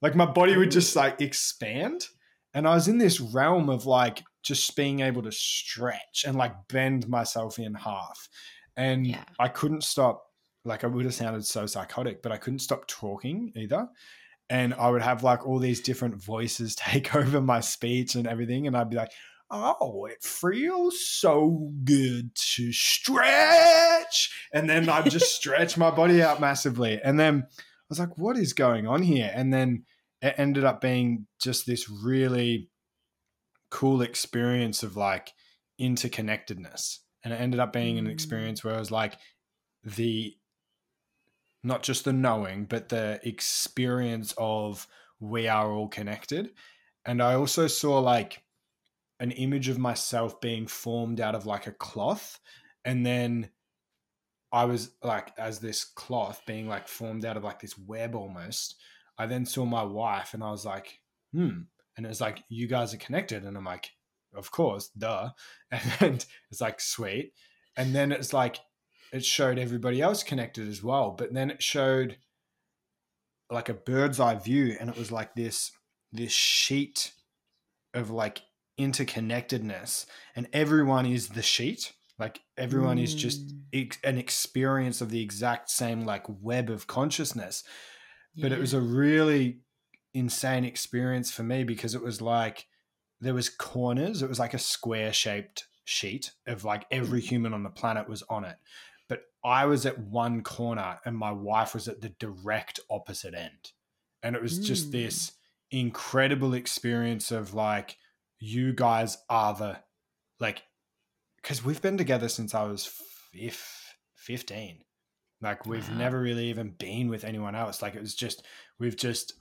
Like my body would just like expand and I was in this realm of like just being able to stretch and like bend myself in half. And yeah. I couldn't stop, like, I would have sounded so psychotic, but I couldn't stop talking either. And I would have like all these different voices <laughs> take over my speech and everything. And I'd be like, oh, it feels so good to stretch. And then I'd just <laughs> stretch my body out massively. And then I was like, what is going on here? And then it ended up being just this really cool experience of like interconnectedness. And it ended up being an mm. experience where I was like the not just the knowing, but the experience of we are all connected. And I also saw like an image of myself being formed out of like a cloth. And then I was like, as this cloth being like formed out of like this web almost. I then saw my wife and I was like, hmm. And it was like, you guys are connected. And I'm like, of course, duh. <laughs> And it's like, sweet. And then it's like, it showed everybody else connected as well. But then it showed like a bird's eye view. And it was like this, this sheet of like interconnectedness. And everyone is the sheet. Like everyone mm. is just mm. an experience of the exact same like web of consciousness but it was a really insane experience for me because it was like there was corners it was like a square shaped sheet of like every mm. human on the planet was on it but i was at one corner and my wife was at the direct opposite end and it was just mm. this incredible experience of like you guys are the like because we've been together since i was f- 15 like we've wow. never really even been with anyone else. Like it was just we've just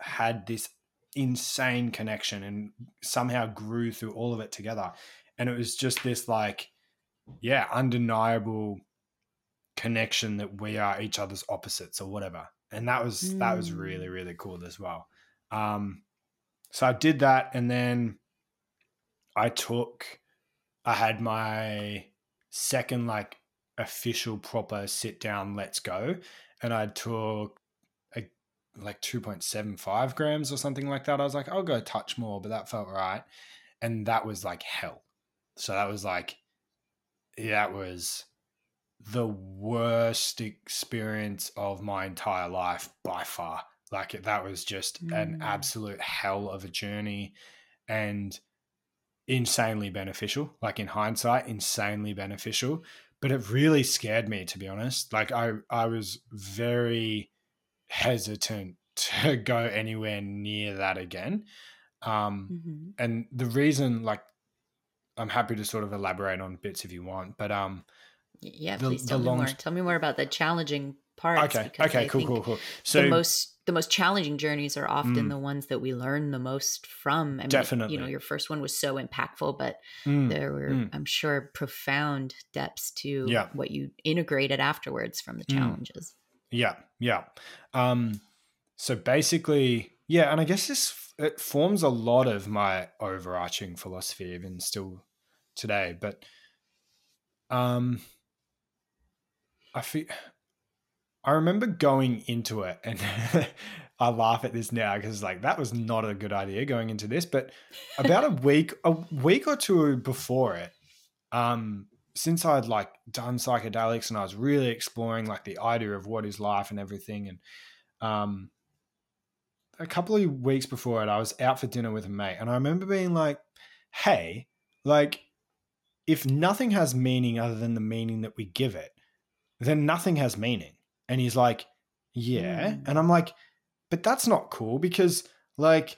had this insane connection and somehow grew through all of it together. And it was just this like, yeah, undeniable connection that we are each other's opposites or whatever. And that was mm. that was really, mm. really cool as well. Um so I did that and then I took I had my second like official proper sit down let's go and i took a, like 2.75 grams or something like that i was like i'll go touch more but that felt right and that was like hell so that was like that was the worst experience of my entire life by far like that was just mm. an absolute hell of a journey and insanely beneficial like in hindsight insanely beneficial but it really scared me to be honest. Like I I was very hesitant <laughs> to go anywhere near that again. Um, mm-hmm. and the reason like I'm happy to sort of elaborate on bits if you want, but um yeah, the, please tell me long... more. Tell me more about the challenging parts. Okay. Okay. Cool. Cool. Cool. So the most the most challenging journeys are often mm, the ones that we learn the most from. I mean, definitely. You know, your first one was so impactful, but mm, there were, mm. I'm sure, profound depths to yeah. what you integrated afterwards from the mm. challenges. Yeah. Yeah. Um, so basically, yeah, and I guess this it forms a lot of my overarching philosophy, even still today. But um, I feel I remember going into it and <laughs> I laugh at this now because like that was not a good idea going into this. But about a week, a week or two before it, um, since I'd like done psychedelics and I was really exploring like the idea of what is life and everything, and um, a couple of weeks before it, I was out for dinner with a mate, and I remember being like, "Hey, like, if nothing has meaning other than the meaning that we give it, then nothing has meaning." And he's like, "Yeah," mm. and I'm like, "But that's not cool because, like."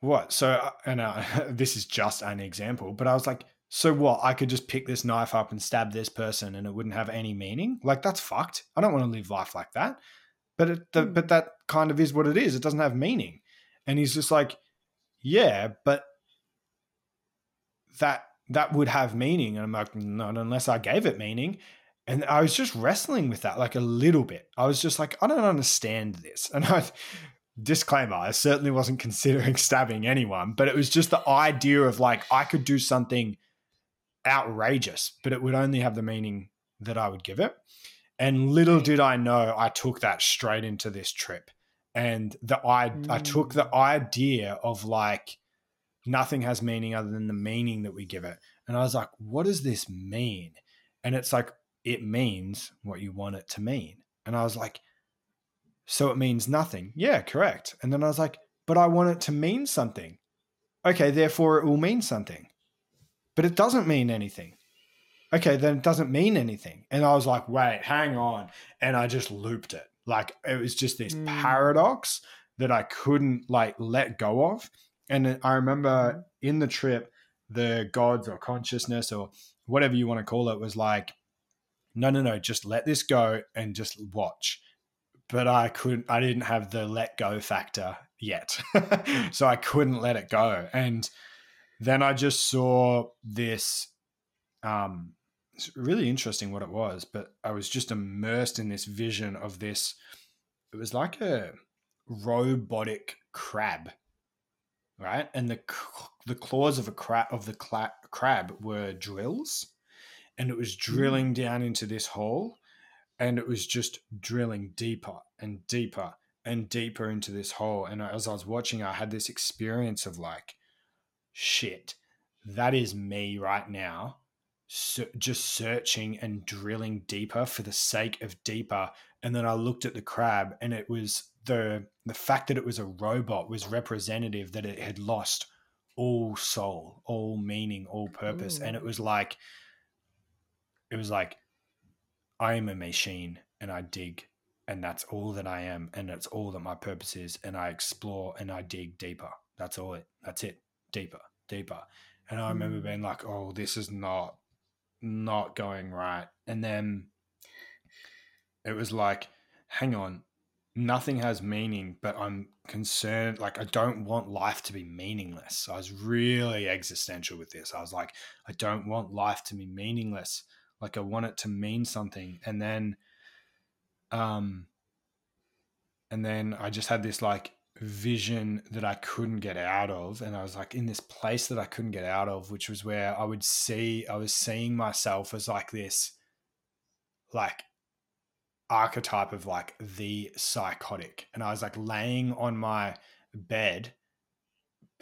What? So, uh, and uh, <laughs> this is just an example, but I was like, so what? I could just pick this knife up and stab this person and it wouldn't have any meaning? Like, that's fucked. I don't want to live life like that. But it, the, but that kind of is what it is. It doesn't have meaning. And he's just like, yeah, but that that would have meaning. And I'm like, not unless I gave it meaning. And I was just wrestling with that like a little bit. I was just like, I don't understand this. And I disclaimer, I certainly wasn't considering <laughs> stabbing anyone, but it was just the idea of like I could do something outrageous, but it would only have the meaning that I would give it. And little did I know, I took that straight into this trip. And the I mm. I took the mm. idea of like nothing has meaning other than the meaning that we give it. And I was like, what does this mean? And it's like, it means what you want it to mean. And I was like, so it means nothing. Yeah, correct. And then I was like, but I want it to mean something. Okay, therefore it will mean something but it doesn't mean anything. Okay, then it doesn't mean anything. And I was like, wait, hang on. And I just looped it. Like it was just this mm. paradox that I couldn't like let go of. And I remember mm. in the trip, the gods or consciousness or whatever you want to call it was like, no, no, no, just let this go and just watch. But I couldn't, I didn't have the let go factor yet. <laughs> so I couldn't let it go. And then I just saw this. Um, it's really interesting what it was, but I was just immersed in this vision of this. It was like a robotic crab, right? And the the claws of a crab of the cla- crab were drills, and it was drilling mm. down into this hole, and it was just drilling deeper and deeper and deeper into this hole. And as I was watching, I had this experience of like shit, that is me right now, so just searching and drilling deeper for the sake of deeper. And then I looked at the crab, and it was the the fact that it was a robot was representative that it had lost all soul, all meaning, all purpose, Ooh. and it was like, it was like, I am a machine, and I dig and that's all that I am, and that's all that my purpose is, and I explore and I dig deeper. That's all it. That's it deeper, deeper. And I remember mm. being like, oh, this is not not going right. And then it was like, hang on, nothing has meaning, but I'm concerned. Like, I don't want life to be meaningless. I was really existential with this. I was like, I don't want life to be meaningless. Like, I want it to mean something. And then, um, and then I just had this like vision that I couldn't get out of. And I was like in this place that I couldn't get out of, which was where I would see, I was seeing myself as like this, like archetype of like the psychotic. And I was like laying on my bed,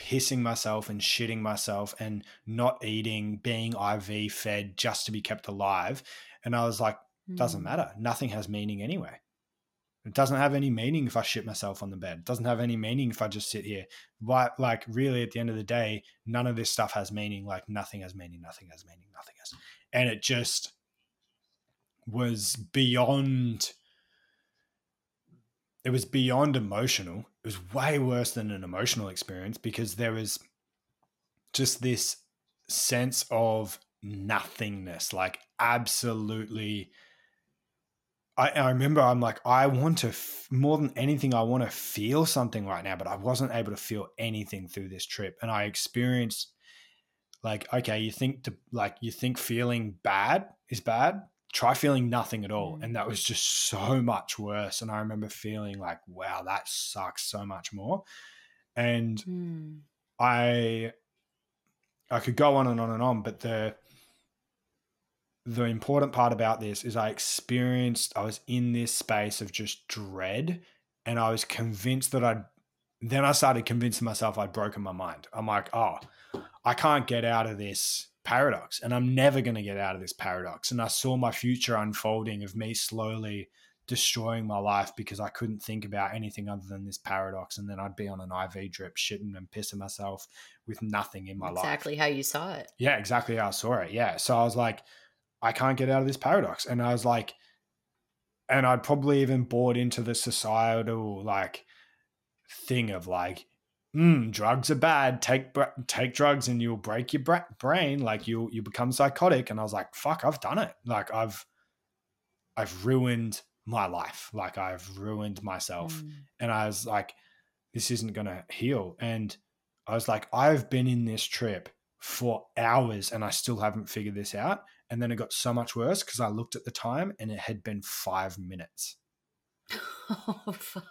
pissing myself and shitting myself and not eating, being IV fed just to be kept alive. And I was like, doesn't hmm. matter. Nothing has meaning anyway. It doesn't have any meaning if I shit myself on the bed. It doesn't have any meaning if I just sit here. But like really at the end of the day, none of this stuff has meaning. Like nothing has meaning, nothing has meaning, nothing has. And it just was beyond it was beyond emotional. It was way worse than an emotional experience because there was just this sense of nothingness, like absolutely I, I remember I'm like, I want to, f- more than anything, I want to feel something right now, but I wasn't able to feel anything through this trip. And I experienced like, okay, you think to like, you think feeling bad is bad. Try feeling nothing at all. Mm. And that was just so much worse. And I remember feeling like, wow, that sucks so much more. And mm. I, I could go on and on and on, but the, the important part about this is I experienced, I was in this space of just dread and I was convinced that I'd, then I started convincing myself I'd broken my mind. I'm like, oh, I can't get out of this paradox and I'm never going to get out of this paradox. And I saw my future unfolding of me slowly destroying my life because I couldn't think about anything other than this paradox. And then I'd be on an IV drip, shitting and pissing myself with nothing in my exactly life. Exactly how you saw it. Yeah, exactly how I saw it. Yeah. So I was like, I can't get out of this paradox. And I was like, and I'd probably even bought into the societal like thing of like, mm, drugs are bad. Take take drugs and you'll break your bra- brain. Like you you become psychotic. And I was like, fuck, I've done it. Like I've I've ruined my life. Like I've ruined myself. Mm. And I was like, this isn't gonna heal. And I was like, I've been in this trip for hours and I still haven't figured this out. And then it got so much worse because I looked at the time and it had been five minutes. <laughs> Oh, fuck.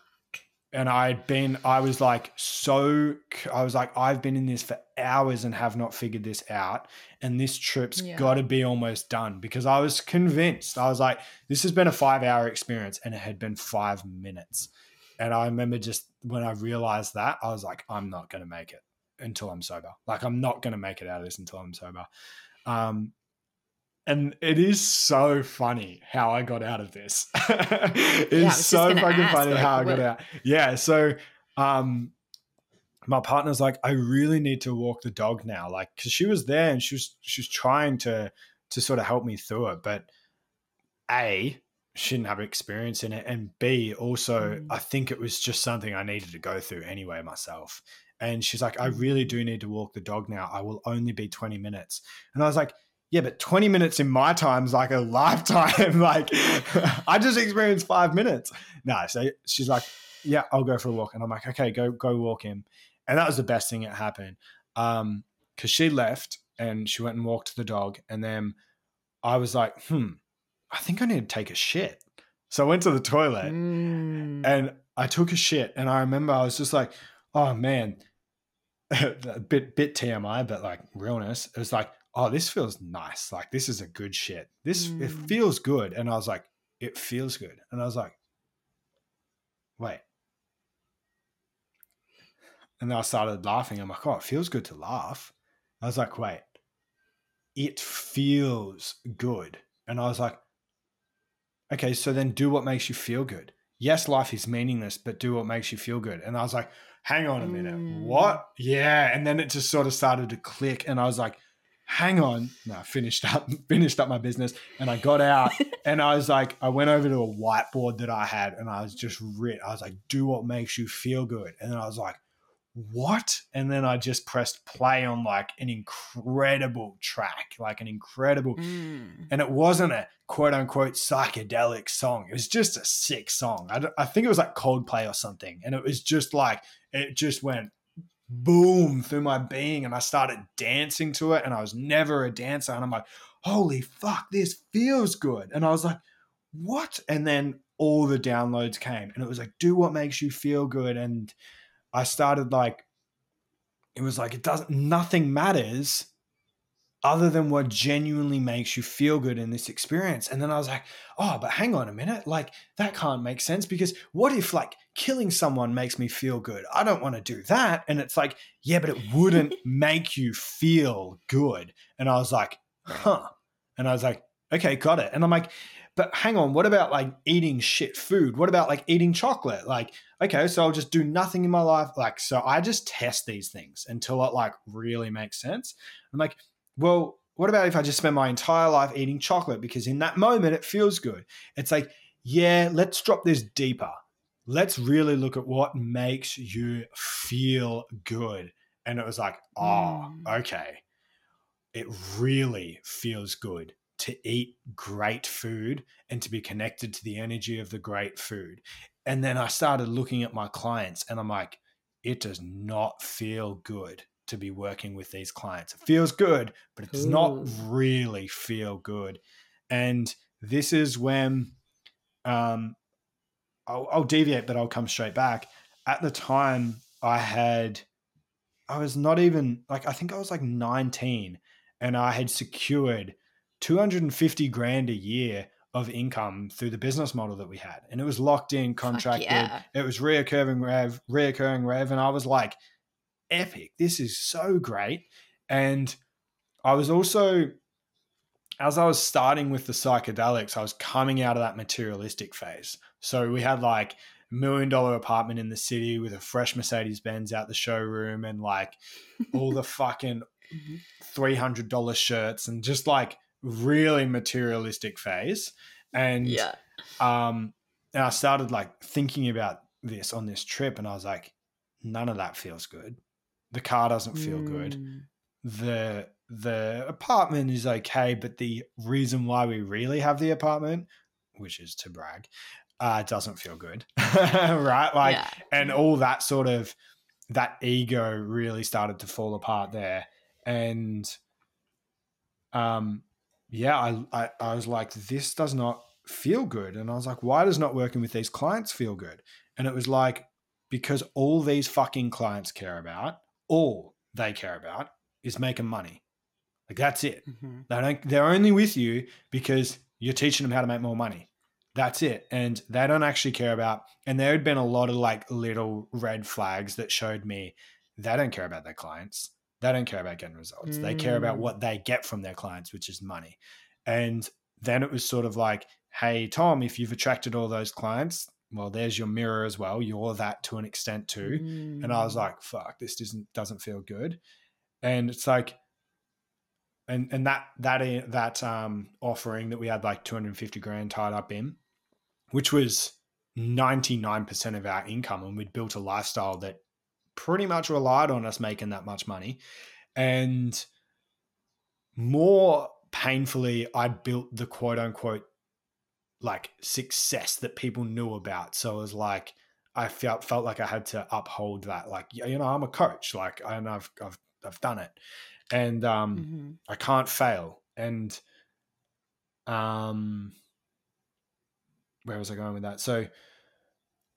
And I'd been, I was like, so, I was like, I've been in this for hours and have not figured this out. And this trip's yeah. got to be almost done because I was convinced. I was like, this has been a five hour experience and it had been five minutes. And I remember just when I realized that, I was like, I'm not going to make it until I'm sober. Like, I'm not going to make it out of this until I'm sober. Um, and it is so funny how I got out of this. <laughs> it's yeah, so fucking ask, funny like, how I got out. Yeah. So, um, my partner's like, I really need to walk the dog now. Like, cause she was there and she was, she was trying to, to sort of help me through it. But A, she didn't have experience in it. And B, also, mm. I think it was just something I needed to go through anyway myself. And she's like, I mm. really do need to walk the dog now. I will only be 20 minutes. And I was like, yeah, but 20 minutes in my time is like a <laughs> lifetime. like I just experienced five minutes. No, so she's like, yeah, I'll go for a walk. And I'm like, okay, go, go walk him. And that was the best thing that happened. Um, cause she left and she went and walked the dog. And then I was like, hmm, I think I need to take a shit. So I went to the toilet mm. and I took a shit. And I remember I was just like, oh man, <laughs> a bit, bit TMI, but like realness. It was like, oh, this feels nice. Like this is a good shit. This mm. it feels good. And I was like, it feels good. And I was like, wait. And then I started laughing. I'm like, oh, it feels good to laugh. I was like, wait, it feels good. And I was like, okay, so then do what makes you feel good. Yes, life is meaningless, but do what makes you feel good. And I was like, hang on a minute, mm. what? Yeah. And then it just sort of started to click. And I was like, hang on. No, I finished up, <laughs> finished up my business and I got out <laughs> and I was like, I went over to a whiteboard that I had and I was just writ. I was like, do what makes you feel good. And then I was like, what? And then I just pressed play on like an incredible track, like an incredible, mm. and it wasn't a quote unquote psychedelic song. It was just a sick song. I, I think it was like Coldplay or something. And it was just like, it just went boom through my being and I started dancing to it and I was never a dancer and I'm like holy fuck this feels good. And I was like what? And then all the downloads came and it was like do what makes you feel good and I started like it was like it doesn't nothing matters other than what genuinely makes you feel good in this experience. And then I was like, oh, but hang on a minute. Like, that can't make sense because what if, like, killing someone makes me feel good? I don't want to do that. And it's like, yeah, but it wouldn't <laughs> make you feel good. And I was like, huh. And I was like, okay, got it. And I'm like, but hang on, what about like eating shit food? What about like eating chocolate? Like, okay, so I'll just do nothing in my life. Like, so I just test these things until it like really makes sense. I'm like, well, what about if I just spend my entire life eating chocolate because in that moment it feels good? It's like, yeah, let's drop this deeper. Let's really look at what makes you feel good. And it was like, oh, okay. It really feels good to eat great food and to be connected to the energy of the great food. And then I started looking at my clients and I'm like, it does not feel good to be working with these clients. It feels good, but it does Ooh. not really feel good. And this is when um, I'll, I'll deviate, but I'll come straight back. At the time, I had, I was not even like, I think I was like 19 and I had secured 250 grand a year of income through the business model that we had. And it was locked in, contracted. Yeah. It was reoccurring rev, reoccurring rev. And I was like, epic. This is so great. And I was also as I was starting with the psychedelics, I was coming out of that materialistic phase. So we had like a million dollar apartment in the city with a fresh Mercedes Benz out the showroom and like all the <laughs> fucking mm-hmm. $300 shirts and just like really materialistic phase. And yeah. Um, and I started like thinking about this on this trip and I was like, none of that feels good. The car doesn't feel mm. good. The the apartment is okay, but the reason why we really have the apartment, which is to brag, uh, doesn't feel good. <laughs> right? Like yeah. and all that sort of that ego really started to fall apart there. And um yeah, I, I, I was like, this does not feel good. And I was like, why does not working with these clients feel good? And it was like, because all these fucking clients care about, all they care about is making money. Like that's it. Mm-hmm. They don't they're only with you because you're teaching them how to make more money. That's it. And they don't actually care about and there had been a lot of like little red flags that showed me they don't care about their clients. They don't care about getting results. Mm. They care about mm. what they get from their clients, which is money. And then it was sort of like, hey, Tom, if you've attracted all those clients, well, there's your mirror as well. You're that to an extent too. Mm. And I was mm. like, fuck, this doesn't doesn't feel good. And it's like, and and that that that um offering that we had like 250 grand tied up in, which was 99% of our income, and we'd built a lifestyle that pretty much relied on us making that much money. And more painfully, I'd built the quote unquote like success that people knew about. So it was like I felt felt like I had to uphold that. Like you know, I'm a coach. Like and I've I've I've done it, and um, mm-hmm. I can't fail. And um, where was I going with that? So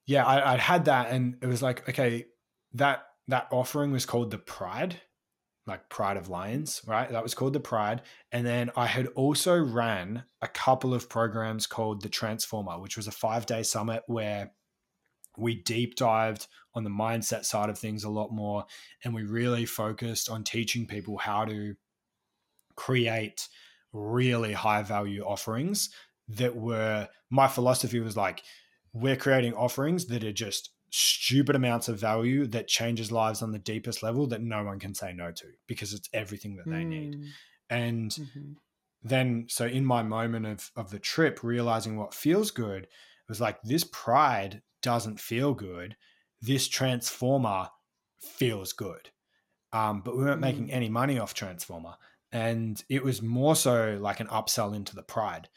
yeah, I, I had that, and it was like okay, that that offering was called the Pride like Pride of Lions, right? That was called the Pride. And then I had also ran a couple of programs called the Transformer, which was a five day summit where we deep dived on the mindset side of things a lot more. And we really focused on teaching people how to create really high value offerings that were my philosophy was like, we're creating offerings that are just stupid amounts of value that changes lives on the deepest level that no one can say no to because it's everything that they mm. need. And mm-hmm. then, so in my moment of, of the trip, realizing what feels good it was like this pride doesn't feel good. This transformer feels good. Um, but we weren't mm. making any money off transformer. And it was more so like an upsell into the pride.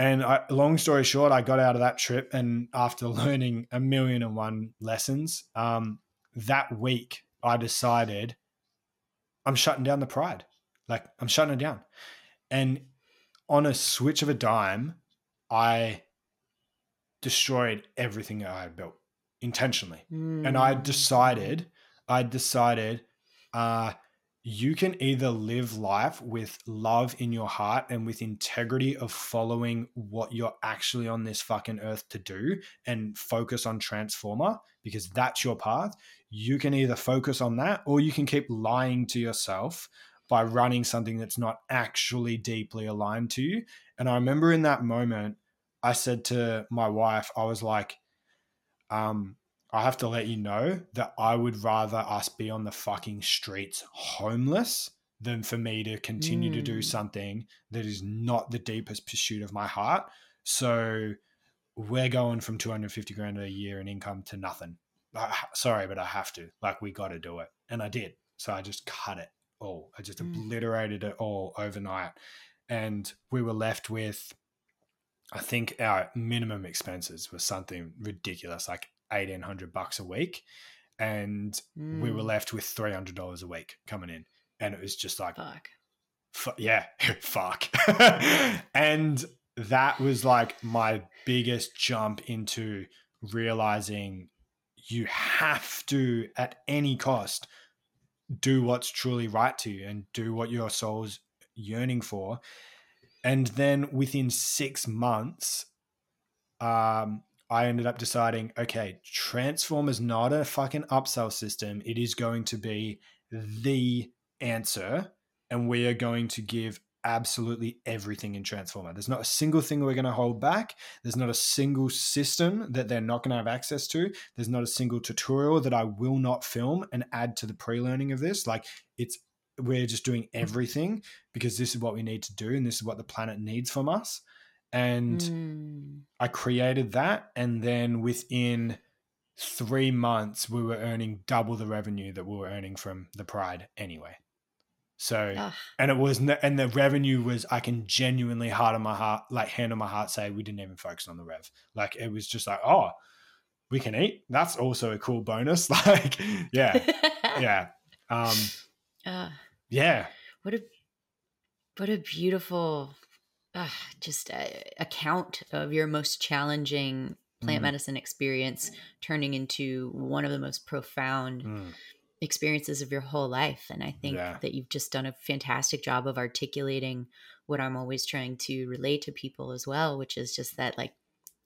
And I, long story short, I got out of that trip, and after <laughs> learning a million and one lessons, um, that week I decided I'm shutting down the pride. Like I'm shutting it down. And on a switch of a dime, I destroyed everything I had built intentionally. Mm. And I hmm. decided, I decided, uh, you can either live life with love in your heart and with integrity of following what you're actually on this fucking earth to do and focus on transformer because that's your path. You can either focus on that or you can keep lying to yourself by running something that's not actually deeply aligned to you. And I remember in that moment, I said to my wife, I was like, um, I have to let you know that I would rather us be on the fucking streets homeless than for me to continue mm. to do mm. something that is not the deepest pursuit of my heart. So we're going from 250 grand a year in income to nothing. I, sorry, but I have to. Like, we got to do it. And I did. So I just cut it all. I just mm. obliterated it all overnight. And we were left with, I think our minimum expenses was something ridiculous, like 1800 bucks a week and mm. we were mm. left with $300 a week coming in and it was just like fuck fu- yeah <laughs> fuck <laughs> and that was like my biggest jump into realizing you have to at any cost do what's truly right to you and do what your soul's yearning for and then within 6 months um I ended up deciding, okay, Transform is not a fucking upsell system. It is going to be the answer. And we are going to give absolutely everything in Transformer. There's not a single thing we're going to hold back. There's not a single system that they're not going to have access to. There's not a single tutorial that I will not film and add to the pre-learning of this. Like it's we're just doing everything because this is what we need to do and this is what the planet needs from us. And mm. I created that and then within 3 months we were earning double the revenue that we were earning from the Pride anyway. So, Ugh. and it was, and the revenue was, I can genuinely heart on my heart, like hand on my heart, say we didn't even focus on the rev. Like it was just like, oh, we can eat. That's also a cool bonus. <laughs> Like, yeah, <laughs> yeah, um, uh, yeah. What a, what a beautiful, uh, just a, account of your most challenging plant mm. medicine experience turning into one of the most profound. Mm experiences of your whole life. And I think yeah. that you've just done a fantastic job of articulating what I'm always trying to relate to people as well, which is just that, like,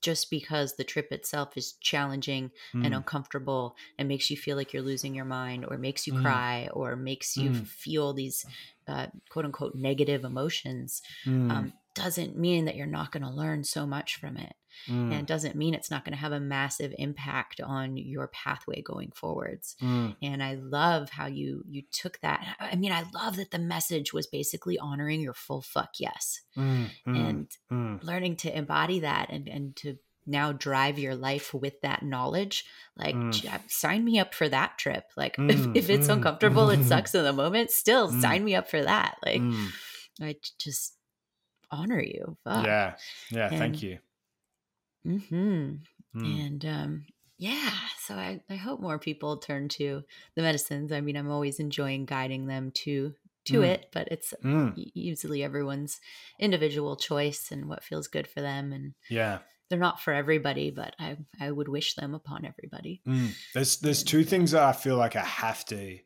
just because the trip itself is challenging mm. and uncomfortable and makes you feel like you're losing your mind or makes you mm. cry or makes you mm. feel these uh, quote unquote negative emotions mm. um, doesn't mean that you're not going to learn so much from it. Mm. And it doesn't mean it's not going to have a massive impact on your pathway going forwards. Mm. And I love how you you took that. I mean, I love that the message was basically honoring your full fuck yes. Mm. mm and mm. learning to embody that and and to now drive your life with that knowledge like mm. sign me up for that trip like <laughs> mm, if, if it's mm, uncomfortable it <laughs> sucks in the moment still sign me up for that like i just honor you Fuck. yeah yeah and, thank you hmm Mm. And um, yeah, so I, I hope more people turn to the medicines. I mean, I'm always enjoying guiding them to to mm. it, but it's mm. usually everyone's individual choice and what feels good for them. And yeah, they're not for everybody, but I I would wish them upon everybody. Mm. There's there's two things that I feel like I have to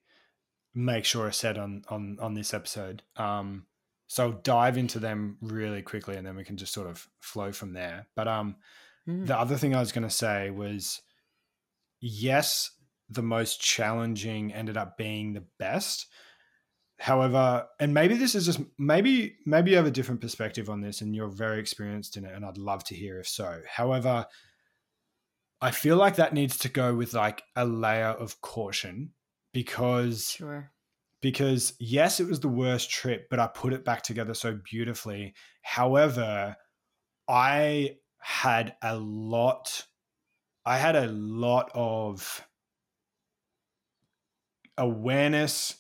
make sure I said on on on this episode. Um, so I'll dive into them really quickly, and then we can just sort of flow from there. But um Mm. The other thing I was going to say was yes, the most challenging ended up being the best. However, and maybe this is just maybe maybe you have a different perspective on this and you're very experienced in it and I'd love to hear if so. However, I feel like that needs to go with like a layer of caution because sure. Because yes, it was the worst trip, but I put it back together so beautifully. However, I had a lot I had a lot of awareness,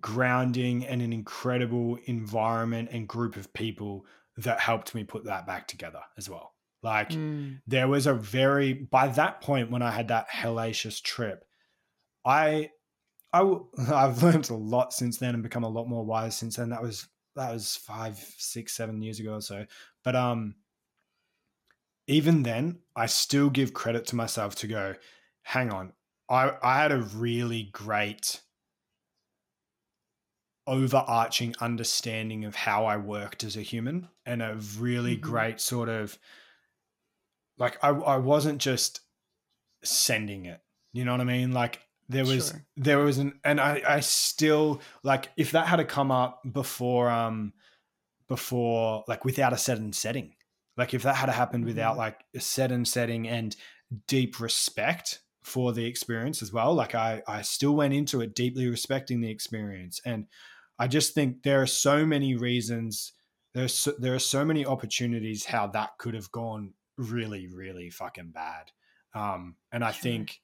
grounding, and an incredible environment and group of people that helped me put that back together as well. Like mm. there was a very by that point when I had that hellacious trip, I I <laughs> I've learned a lot since then and become a lot more wise since then. That was that was five, six, seven years ago or so. But um even then, I still give credit to myself to go, hang on, I, I had a really great overarching understanding of how I worked as a human and a really mm-hmm. great sort of like I, I wasn't just sending it. You know what I mean? Like there was sure. there was an and I, I still like if that had to come up before um before like without a certain setting like if that had happened without mm-hmm. like a set and setting and deep respect for the experience as well, like I I still went into it deeply respecting the experience, and I just think there are so many reasons. There's so, there are so many opportunities how that could have gone really really fucking bad. Um, and I think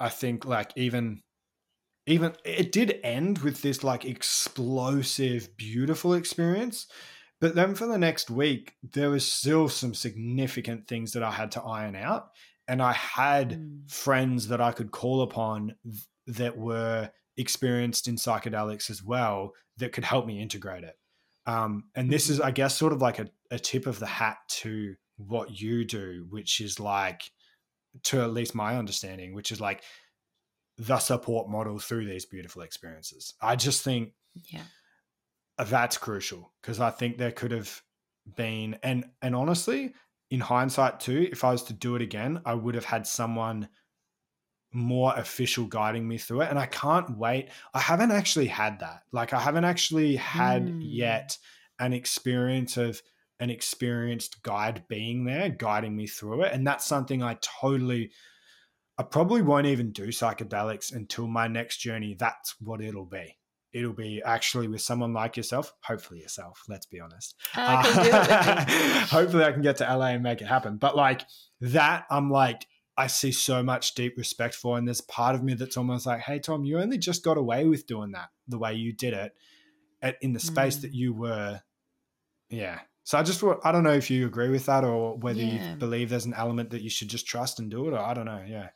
I think like even even it did end with this like explosive beautiful experience but then for the next week, there was still some significant things that I had to iron out. And I had mm. friends that I could call upon that were experienced in psychedelics as well that could help me integrate it. Um, and this is, mm-hmm. I guess, sort of like a, a tip of the hat to what you do, which is like, to at least my understanding, which is like the support model through these beautiful experiences. I just think yeah that's crucial because I think there could have been and and honestly, in hindsight too, if I was to do it again, I would have had someone more official guiding me through it. And I can't wait. I haven't actually had that. Like, I haven't actually had mm. yet an experience of an experienced guide being there, guiding me through it. And that's something I totally, I probably won't even do psychedelics until my next journey. That's what it'll be it'll be actually with someone like yourself, hopefully yourself, let's be honest. Uh, <laughs> hopefully I can get to LA and make it happen. But like that, I'm like, I see so much deep respect for. And there's part of me that's almost like, hey, Tom, you only just got away with doing that the way you did it at, in the space mm. that you were. Yeah. So I just, I don't know if you agree with that or whether yeah. you believe there's an element that you should just trust and do it, or I don't know. Yeah.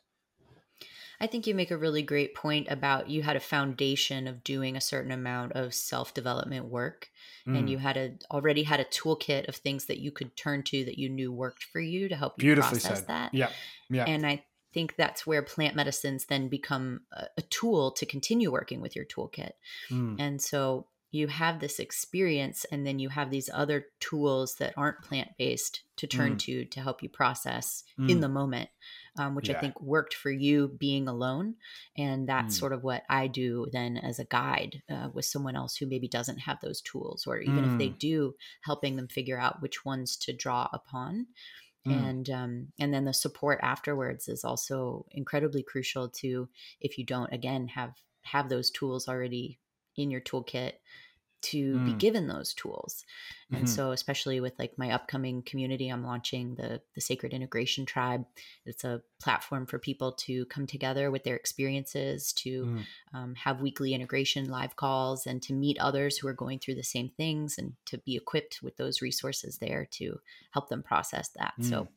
I think you make a really great point about you had a foundation of doing a certain amount of self development work, mm. and you had a already had a toolkit of things that you could turn to that you knew worked for you to help you Beautifully process said. that. Yeah, yeah. And I think that's where plant medicines then become a, a tool to continue working with your toolkit. Mm. And so you have this experience and then you have these other tools that aren't plant based to turn mm. to to help you process mm. in the moment um, which yeah. i think worked for you being alone and that's mm. sort of what i do then as a guide uh, with someone else who maybe doesn't have those tools or even if they mm. do helping them figure out which ones to draw upon Mm. and um, and then the support afterwards is also incredibly crucial to if you don't again have have those tools already in your toolkit to mm. be given those tools and mm-hmm. so especially with like my upcoming community i'm launching the the sacred integration tribe it's a platform for people to come together with their experiences to mm. um, have weekly integration live calls and to meet others who are going through the same things and to be equipped with those resources there to help them process that mm. so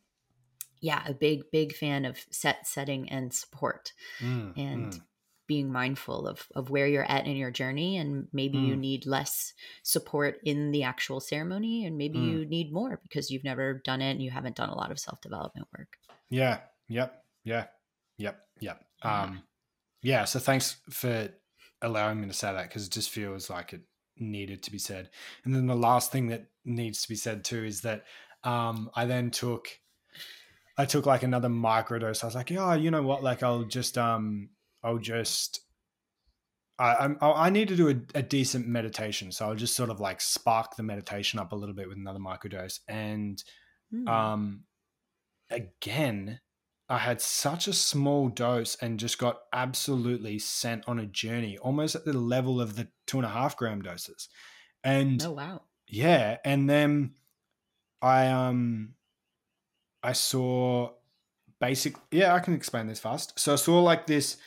yeah a big big fan of set setting and support mm, and mm being mindful of of where you're at in your journey and maybe mm. you need less support in the actual ceremony and maybe mm. you need more because you've never done it and you haven't done a lot of self-development work yeah yep yeah yep yep um yeah so thanks for allowing me to say that because it just feels like it needed to be said and then the last thing that needs to be said too is that um i then took I took like another microdose. I was like, yeah, you know what? Like, I'll just um I'll just I, i need to do a, a, decent meditation, so I'll just sort of like spark the meditation up a little bit with another microdose. And mm. um, again, I had such a small dose and just got absolutely sent on a journey, almost at the level of the two and a half gram doses. And oh wow, yeah. And then I um I saw basic. Yeah, I can explain this fast. So I saw like this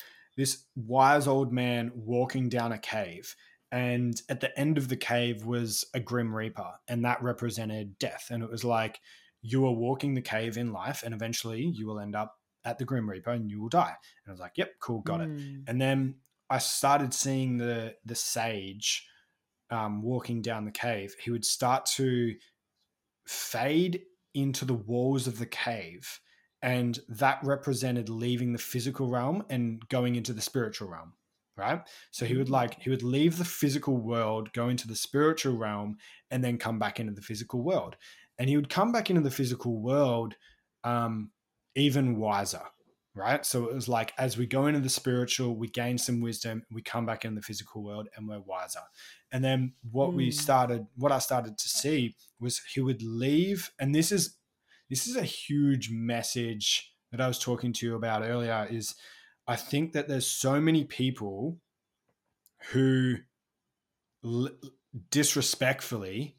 this wise old man walking down a cave. And at the end of the cave was a Grim Reaper, and that represented death. And it was like you are walking the cave in life, and eventually you will end up at the Grim Reaper and you will die. And I was like, yep, cool, got mm. it. Hmm. And then I started seeing the the sage um, walking down the cave. He would start to fade into the walls of the cave and that represented leaving the physical realm and going into the spiritual realm right so he would mm. like he would leave the physical world go into the spiritual realm and then come back into the physical world and he would come back into the physical world um, even wiser right so it was like as we go into the spiritual we gain some wisdom we come back in the physical world and we're wiser and then what mm. we started what i started to see was he would leave and this is this is a huge message that I was talking to you about earlier is I think that there's so many people who l- disrespectfully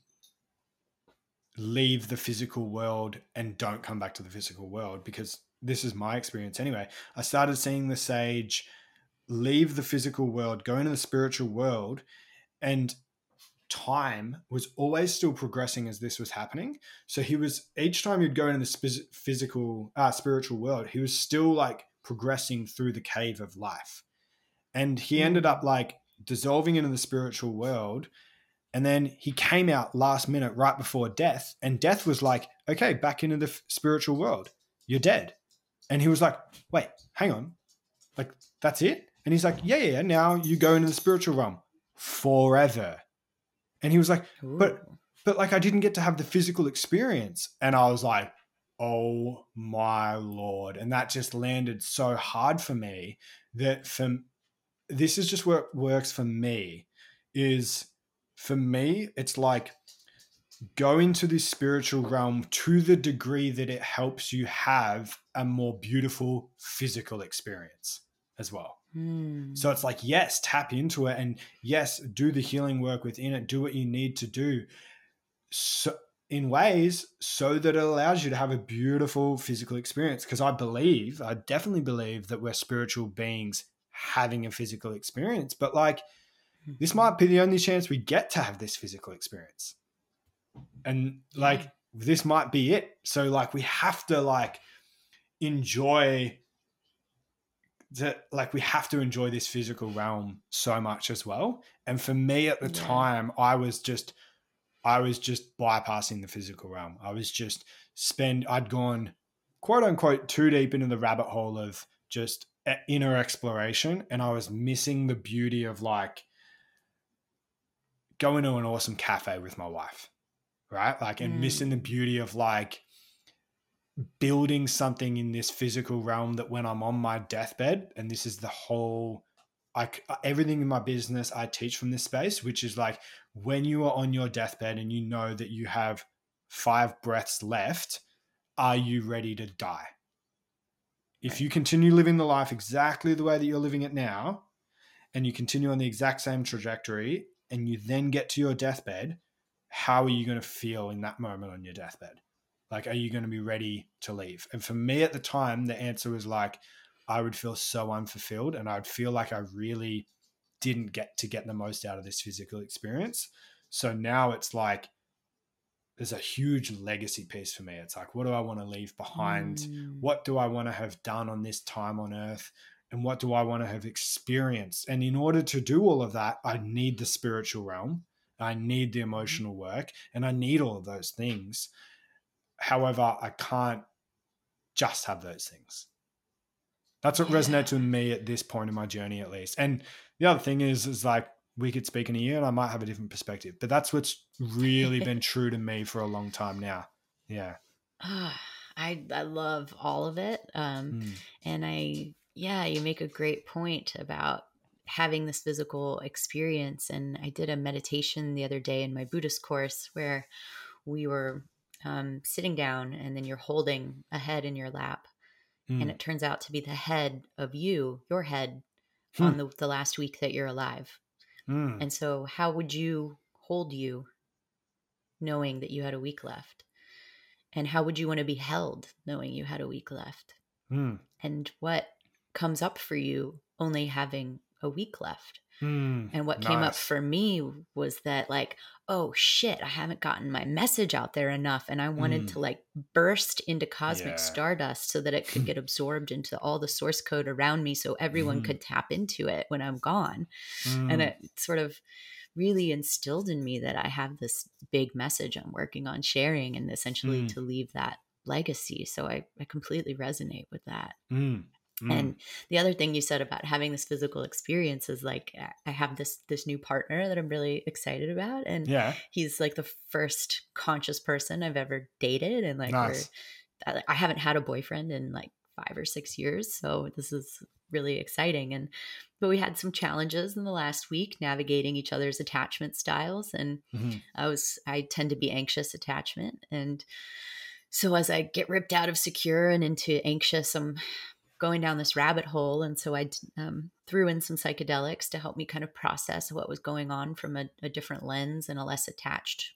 leave the physical world and don't come back to the physical world because this is my experience anyway. I started seeing the sage leave the physical world, go into the spiritual world, and time was always still progressing as this was happening. So he was each time you'd go into the physical, uh, spiritual world, he was still like progressing through the cave of life, and he mm. ended up like dissolving into the spiritual world. And then he came out last minute, right before death, and death was like, "Okay, back into the f- spiritual world. You're dead." And he was like, "Wait, hang on, like that's it?" And he's like, "Yeah, yeah. Now you go into the spiritual realm forever." And he was like, Ooh. but but like I didn't get to have the physical experience. And I was like, oh my lord. And that just landed so hard for me that for this is just what works for me is for me, it's like go into this spiritual realm to the degree that it helps you have a more beautiful physical experience as well. Mm. So it's like, yes, tap into it and yes, do the healing work within it, do what you need to do. So in ways so that it allows you to have a beautiful physical experience. Because I believe, I definitely believe that we're spiritual beings having a physical experience, but like this might be the only chance we get to have this physical experience. And like this might be it. So like we have to like enjoy that like we have to enjoy this physical realm so much as well. And for me at the yeah. time, I was just I was just bypassing the physical realm. I was just spend I'd gone quote unquote too deep into the rabbit hole of just inner exploration and I was missing the beauty of like going to an awesome cafe with my wife. Right? Like and mm. missing the beauty of like building something in this physical realm that when I'm on my deathbed, and this is the whole, like uh, everything in my business I teach from this space, which is like when you are on your deathbed and you know that you have five breaths left, are you ready to die? If you continue living the life exactly the way that you're living it now, and you continue on the exact same trajectory, and you then get to your deathbed, how are you going to feel in that moment on your deathbed? Like, are you going to be ready to leave? And for me at the time, the answer was like, I would feel so unfulfilled and I'd feel like I really didn't get to get the most out of this physical experience. So now it's like, there's a huge legacy piece for me. It's like, what do I want to leave behind? Mm. What do I want to have done on this time on earth? And what do I want to have experienced? And in order to do all of that, I need the spiritual realm, I need the mm. emotional work, and I need all of those things. However, I can't just have those things. That's what yeah. resonates with me at this point in my journey, at least. And the other thing is, is like we could speak in a year and I might have a different perspective, but that's what's really <laughs> been true to me for a long time now. Yeah. <sighs> I I love all of it. Um, mm. and I yeah, you make a great point about having this physical experience. And I did a meditation the other day in my Buddhist course where we were um, sitting down and then you're holding a head in your lap. Mm. And it turns out to be the head of you, your head, hmm. on the, the last week that you're alive. Mm. And so, how would you hold you knowing that you had a week left? And how would you want to be held knowing you had a week left? Mm. And what comes up for you only having a week left? Mm, and what nice. came up for me was that, like, oh shit, I haven't gotten my message out there enough. And I wanted mm. to like burst into cosmic yeah. stardust so that it could get absorbed into all the source code around me so everyone mm. could tap into it when I'm gone. And mm. it sort of really instilled in me that I have this big message I'm working on sharing and essentially mm. to leave that legacy. So I, I completely resonate with that. Mm. And the other thing you said about having this physical experience is like I have this this new partner that I'm really excited about, and yeah, he's like the first conscious person I've ever dated, and like nice. I haven't had a boyfriend in like five or six years, so this is really exciting. And but we had some challenges in the last week navigating each other's attachment styles, and mm-hmm. I was I tend to be anxious attachment, and so as I get ripped out of secure and into anxious, I'm going down this rabbit hole. And so I um, threw in some psychedelics to help me kind of process what was going on from a, a different lens and a less attached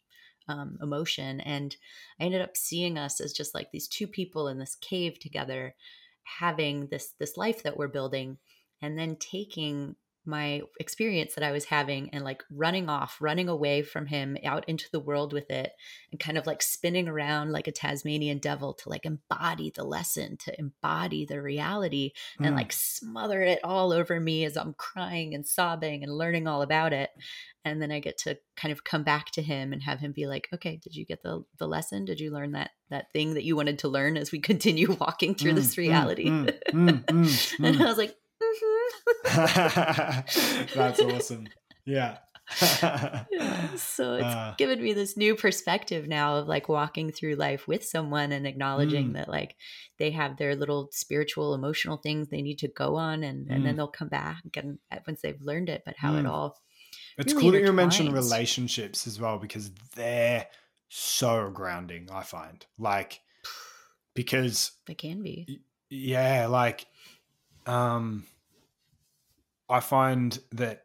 um, emotion. And I ended up seeing us as just like these two people in this cave together, having this this life that we're building, and then taking my experience that I was having and like running off, running away from him out into the world with it and kind of like spinning around like a Tasmanian devil to like embody the lesson, to embody the reality mm. and hmm. like smother it all over me as I'm crying and sobbing and learning all about it. And then I get to kind of come back to him and have him be like, okay, did you get the, the lesson? Did you learn that, that thing that you wanted to learn as we <laughs> continue walking through mm, this reality? Mm, mm, <laughs> mm and I was like, <laughs> That's awesome. Yeah. yeah, so it's uh, given me this new perspective now of like walking through life with someone and acknowledging mm. that like they have their little spiritual emotional things they need to go on and, and mm. then they'll come back and once they've learned it but how mm. it all it's really cool that you mentioned relationships as well because they're so grounding i find like <sighs> because they can be yeah like um i find that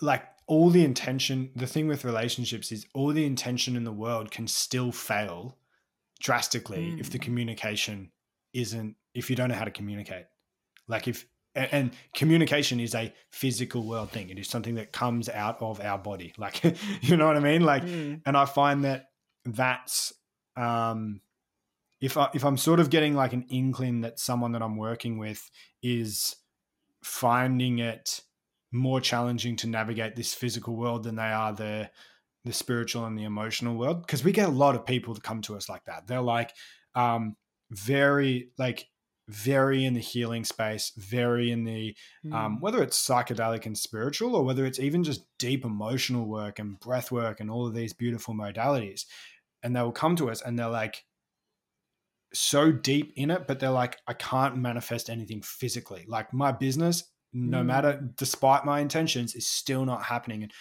like all the intention the thing with relationships is all the intention in the world can still fail drastically mm. if the mm. communication isn't if you don't know how to communicate like if and, and, communication is a physical world thing it is something that comes out of our body like <laughs> you know what i mean like mm. and i find that that's um if I, if i'm sort of getting like an inkling that someone that i'm working with is finding it more challenging to navigate this physical world than they are the the spiritual and the emotional world because we get a lot of people that come to us like that they're like um very like very in the healing space very in the mm. um, whether it's psychedelic and spiritual or whether it's even just deep emotional work and breath work and all of these beautiful modalities and they will come to us and they're like so deep in it but they're like i can't manifest anything physically. Like my business no mm. matter despite my intentions is still not happening. And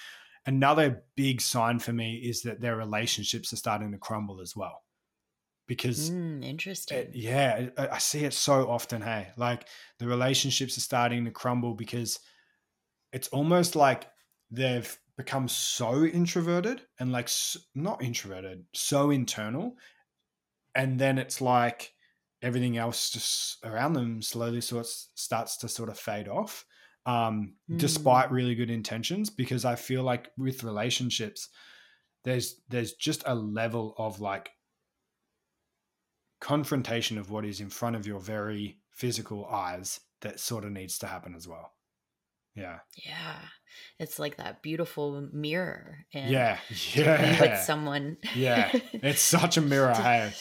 another big sign for me is that their relationships are starting to crumble as well. Because mm, interesting. it, yeah I, see it so often hey? Like the relationships are starting to crumble because it's almost like they've become so introverted and like not introverted so internal and then it's like everything else just around them slowly sort starts to sort of fade off um, mm. despite really good intentions because i feel like with relationships there's there's just a level of like confrontation of what is in front of your very physical eyes that sort of needs to happen as well yeah yeah it's like that beautiful mirror and yeah <laughs> yeah with someone yeah it's such a mirror <laughs> hey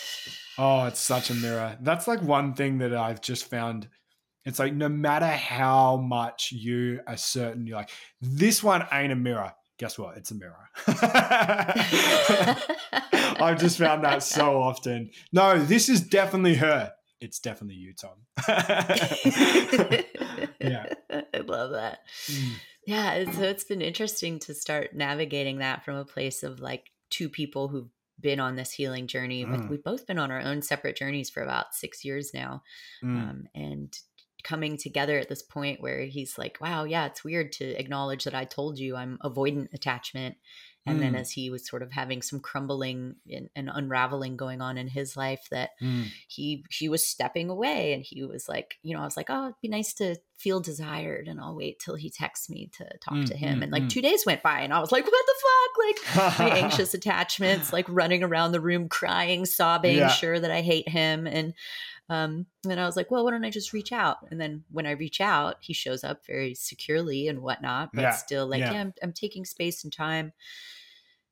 Oh, it's such a mirror. That's like one thing that I've just found. It's like no matter how much you are certain, you're like, this one ain't a mirror. Guess what? It's a mirror. <laughs> I've just found that so often. No, this is definitely her. It's definitely you, Tom. <laughs> yeah. <laughs> I love that. Mm. Yeah. So it's been interesting to start navigating that from a place of like two people who've been on this healing journey. Mm. we've both been on our own separate journeys for about six years now. Mm. Um, and coming together at this point where he's like, wow, yeah, it's weird to acknowledge that I told you I'm avoidant attachment and mm. then as he was sort of having some crumbling and, and unraveling going on in his life that mm. he he was stepping away and he was like you know i was like oh it'd be nice to feel desired and i'll wait till he texts me to talk mm, to him mm, and like mm. two days went by and i was like what the fuck like my <laughs> anxious attachments like running around the room crying sobbing yeah. sure that i hate him and um, and I was like, well, why don't I just reach out? And then when I reach out, he shows up very securely and whatnot, but yeah. still like, yeah, yeah I'm, I'm, taking space and time.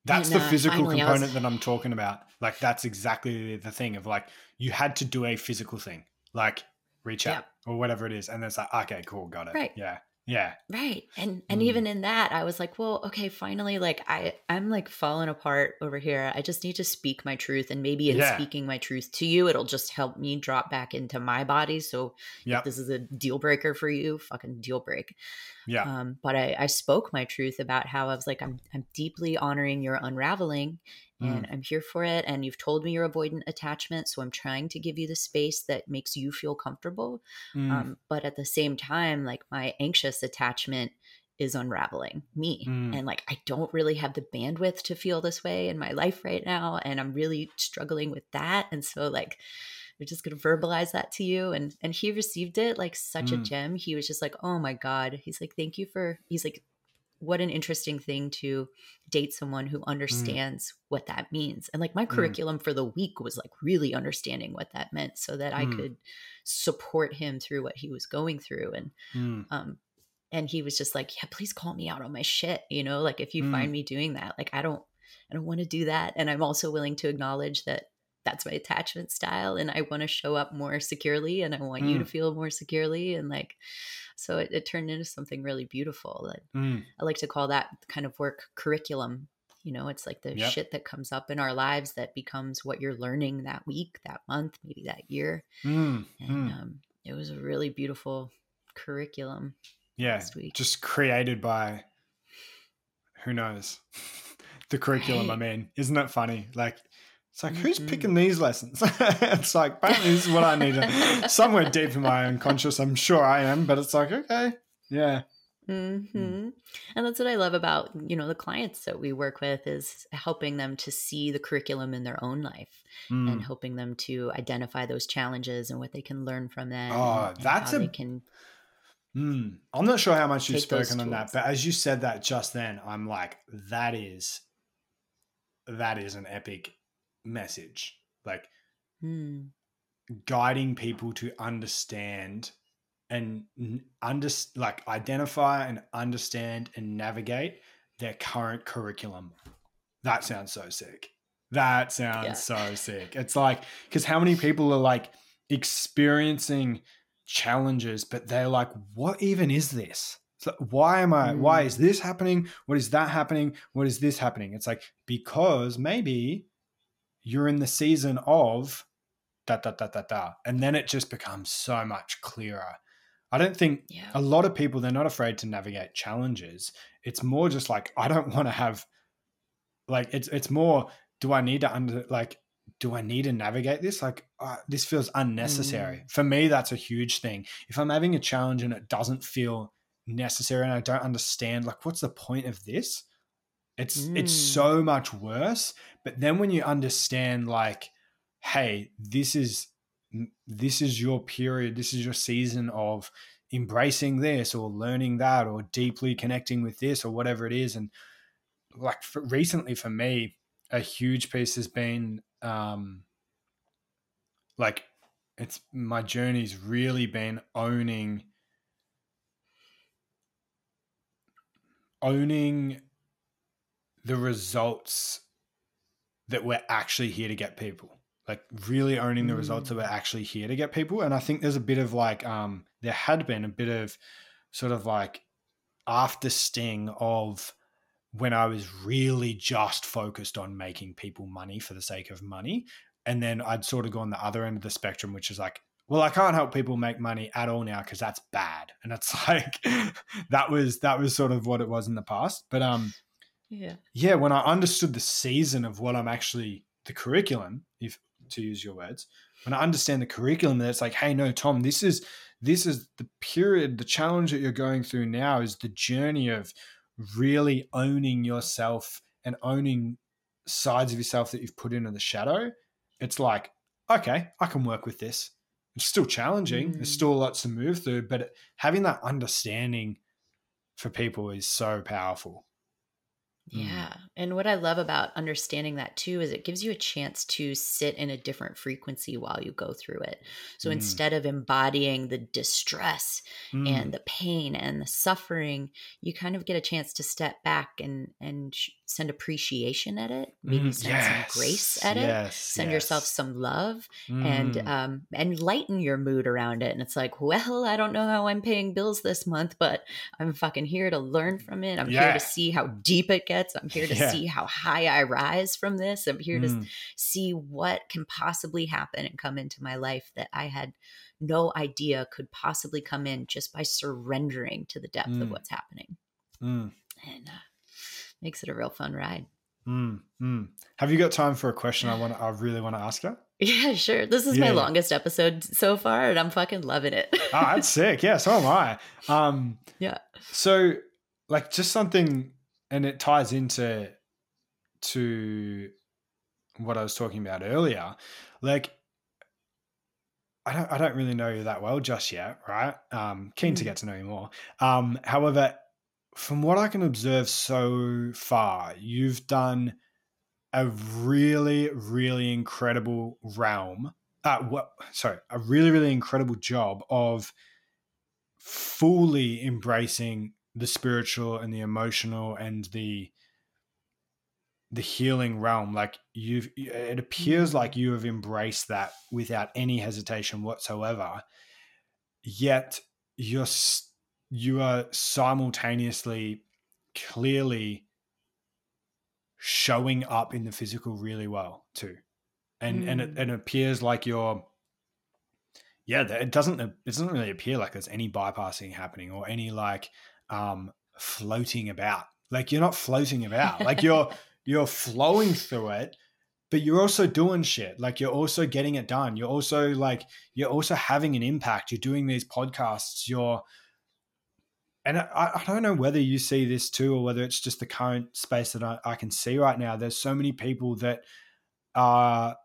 That's and, the uh, physical component was... that I'm talking about. Like, that's exactly the thing of like, you had to do a physical thing, like reach out or whatever it is. And it's like, okay, cool, got it. Right. Yeah. Yeah. Right. And and mm. even in that I was like, well, okay, finally like I I'm like falling apart over here. I just need to speak my truth and maybe in yeah. speaking my truth to you it'll just help me drop back into my body. So yep. if this is a deal breaker for you, fucking deal break. Yeah. Um but I I spoke my truth about how I was like I'm I'm deeply honoring your unraveling and mm. I'm here for it. And you've told me you're avoidant attachment, so I'm trying to give you the space that makes you feel comfortable. Mm. Um, but at the same time, like my anxious attachment is unraveling me, mm. and like I don't really have the bandwidth to feel this way in my life right now, and I'm really struggling with that. And so like. we're just gonna verbalize that to you, and and he received it like such a mm. gem. He was just like, "Oh my god!" He's like, "Thank you for." He's like, what an interesting thing to date someone who mm. understands mm. what that means. And like my mm. curriculum for the week was like really understanding what that meant so that mm. I could support him through what he was going through. And mm. um and he was just like, Yeah, please call me out on my shit. You know, like if you find mm. me doing that, like I don't I don't want to do that. And I'm also willing to acknowledge that that's my attachment style and I want to show up more securely and I want mm. you to mm. feel more securely and like so it, it turned into something really beautiful that mm. I like to call that kind of work curriculum you know it's like the yep. shit that comes up in our lives that becomes what you're learning that week that month maybe that year mm. and mm. Um, it was a really beautiful curriculum yeah just created by who knows <laughs> the curriculum right. i mean isn't that funny like it's like, mm-hmm. who's picking these lessons? <laughs> it's like, apparently, this is what I need <laughs> somewhere deep in my unconscious, I'm sure I am, but it's like, okay, yeah. Mm-hmm. Mm. And that's what I love about, you know, the clients that we work with is helping them to see the curriculum in their own life mm. and helping them to identify those challenges and what they can learn from them. Oh, that's a, can. Mm, I'm not sure how much you've spoken on that, but as you said that just then, I'm like, that is, that is an epic message. Like, mm. guiding people to understand and under like identify and understand and navigate their current curriculum. That sounds so sick. That sounds yeah. so sick. It's like because how many people are like experiencing challenges, but they're like, what even is this? So why am I? Mm. Why is this happening? What is that happening? What is this happening? It's like because maybe you're in the season of da da da da da, and then it just becomes so much clearer I don't think yeah. a lot of people they're not afraid to navigate challenges. It's more just like I don't <laughs> want to have like it's it's more do I need to under like do I need to navigate this? Like uh, this feels unnecessary. Mm. For me that's a huge thing. If I'm having a challenge and it doesn't feel necessary and I don't understand like what's the point of this? It's mm. it's so much worse. But then when you understand like hey, this is this is your period, this is your season of embracing this or learning that or deeply connecting with this or whatever it is. And like for, recently for me, a huge piece has been um, like it's my journey's really been owning owning the results that we're actually here to get people like really owning the results that we're mm. actually here to get people. And I think there's a bit of like, um, there had been a bit of sort of like after sting of when I was really just focused on making people money for the sake of money. And then I'd sort of go on the other end of the spectrum, which is like, well, I can't help people make money at all now because that's bad. And it's <laughs> like that was that was sort of what it was in the past. But um yeah. Yeah, when I understood the season of what I'm actually the curriculum, if to use your words, when I understand the curriculum, that it's like, hey, no, Tom, this is this is the period, the challenge that you're going through now is the journey of really owning yourself and owning sides of yourself that you've put into the shadow. It's like, okay, I can work with this. It's still challenging. Mm. There's still lots to move through, but having that understanding for people is so powerful. Mm. Yeah. And what I love about understanding that too is it gives you a chance to sit in a different frequency while you go through it. So mm. instead of embodying the distress mm. and the pain and the suffering, you kind of get a chance to step back and and send appreciation at it, maybe mm. send yes. some grace at yes. it, send yes. yourself some love and mm. um and lighten your mood around it. And it's like, well, I don't know how I'm paying bills this month, but I'm fucking here to learn from it. I'm yeah. here to see how deep it gets I'm here to <laughs> yeah. See how high I rise from this. I'm here mm. to see what can possibly happen and come into my life that I had no idea could possibly come in just by surrendering to the depth mm. of what's happening. Mm. And uh, makes it a real fun ride. Mm, mm. Have you got time for a question I want? I really want to ask you. <laughs> Yeah, sure. This is yeah. my longest episode so far, and I'm fucking loving it. oh, that's sick. Yeah, so am I. <laughs> Um, yeah. So, like, just something and it ties into to what I was talking about earlier. Like, I don't, I don't really know you that well just yet, right? Um, keen mm. to get to know you more. Um, however, from what I can observe so far, you've done a really, really incredible realm. Uh, what? Sorry, a really, really incredible job of fully embracing the spiritual and the emotional and the the healing realm like you've it appears like you have embraced that without any hesitation whatsoever yet you're you are simultaneously clearly showing up in the physical really well too and mm. and it, mm. it appears like you're yeah it doesn't it doesn't really appear like there's any bypassing happening or any like um floating about like you're not floating about like you're <laughs> you're flowing through it but you're also doing shit. Like you're also getting it done. You're also like you're also having an impact. You're doing these podcasts. You're and I, I don't know whether you see this too or whether it's just the current space that I, I can see right now. There's so many people that are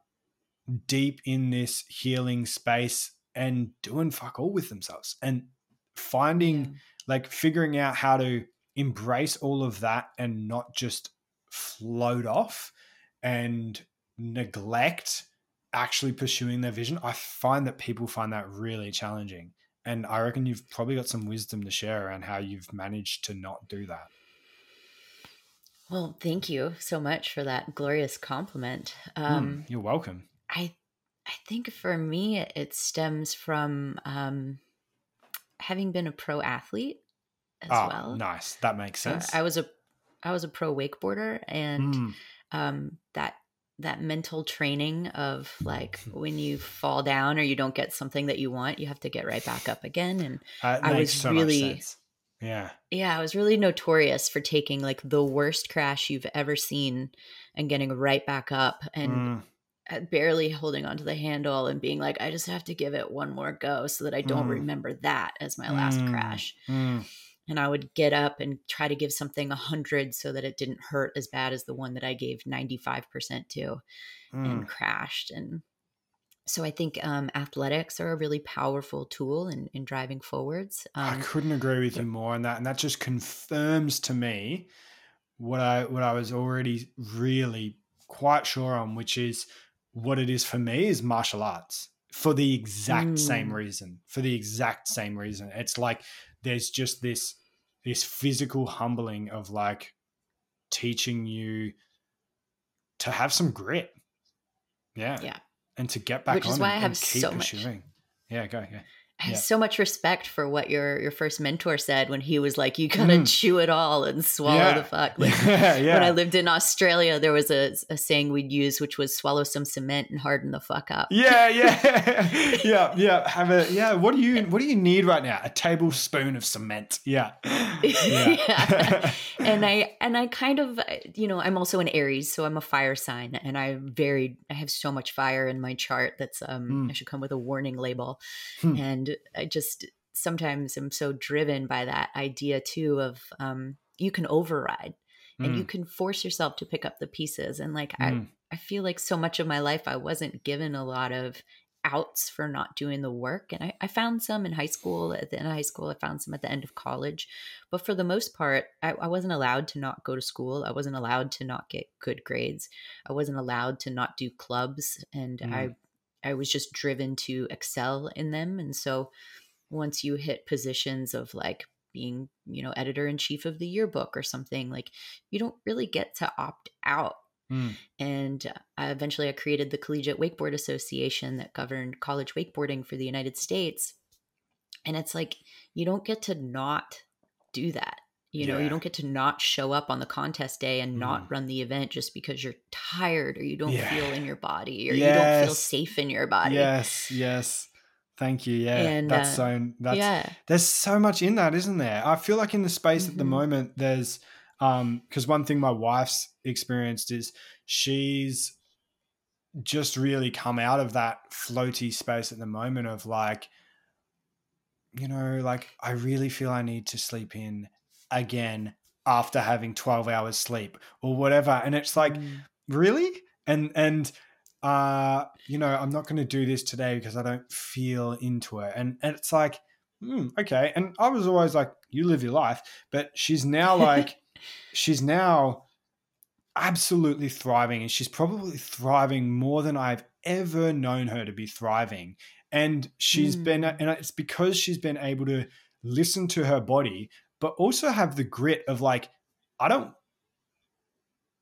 deep in this healing space and doing fuck all with themselves and finding yeah. like figuring out how to embrace all of that and not just float off and neglect actually pursuing their vision, I find that people find that really challenging. And I reckon you've probably got some wisdom to share around how you've managed to not do that. Well, thank you so much for that glorious compliment. Um, mm, you're welcome. I, I think for me, it stems from um, having been a pro athlete as oh, well. Nice, that makes sense. I was a I was a pro wakeboarder, and mm. um, that that mental training of like when you fall down or you don't get something that you want, you have to get right back up again. And I was so really, yeah, yeah, I was really notorious for taking like the worst crash you've ever seen and getting right back up and. Mm barely holding onto the handle and being like, I just have to give it one more go so that I don't mm. remember that as my last mm. crash. And I would get up and try to give something a hundred so that it didn't hurt as bad as the one that I gave 95% to mm. and crashed. And so I think um, athletics are a really powerful tool in, in driving forwards. Um, I couldn't agree with yeah. you more on that. And that just confirms to me what I, what I was already really quite sure on, which is what it is for me is martial arts for the exact mm. same reason. For the exact same reason. It's like there's just this this physical humbling of like teaching you to have some grit. Yeah. Yeah. And to get back Which on is why and, I have so pursuing. Much. Yeah, go, go. I have so much respect for what your your first mentor said when he was like, "You gotta mm. chew it all and swallow yeah. the fuck." <laughs> Like, yeah, yeah. When I lived in Australia, there was a, a saying we'd use, which was "swallow some cement and harden the fuck up." Yeah, yeah, <laughs> <laughs> yeah, yeah. Have a yeah. What do you What do you need right now? A tablespoon of cement. Yeah, yeah. and I and I kind of you know I'm also an Aries, so I'm a fire sign, and I very I have so much fire in my chart that's um mm. I should come with a warning label, hmm. and and I just sometimes am so driven by that idea too of um, you can override and mm. you can force yourself to pick up the pieces and like mm. I, I feel like so much of my life i wasn't given a lot of outs for not doing the work and I, I found some in high school at the end of high school i found some at the end of college but for the most part I, I wasn't allowed to not go to school i wasn't allowed to not get good grades i wasn't allowed to not do clubs and mm. i I was just driven to excel in them. And so once you hit positions of like being, you know, editor in chief of the yearbook or something, like you don't really get to opt out. Mm. And uh, eventually I created the Collegiate Wakeboard Association that governed college wakeboarding for the United States. And it's like, you don't get to not do that. You know, yeah. you don't get to not show up on the contest day and not mm. run the event just because you're tired or you don't yeah. feel in your body or yes. you don't feel safe in your body. Yes, yes. Thank you. Yeah, and, that's uh, so. That's yeah. There's so much in that, isn't there? I feel like in the space mm-hmm. at the mm-hmm. moment, there's um because one thing my wife's experienced is she's just really come out of that floaty space at the moment of like, you know, like I really feel I need to sleep in again after having 12 hours sleep or whatever. And it's like mm. really? And and uh you know i'm not going to do this today because i don't feel into it. And, and it's like hmm, okay. And i was always like you live your life. But she's now <laughs> like she's now absolutely thriving and she's probably thriving more than i've ever known her to be thriving. And she's mm. been and it's because she's been able to listen to her body but also have the grit of like, I don't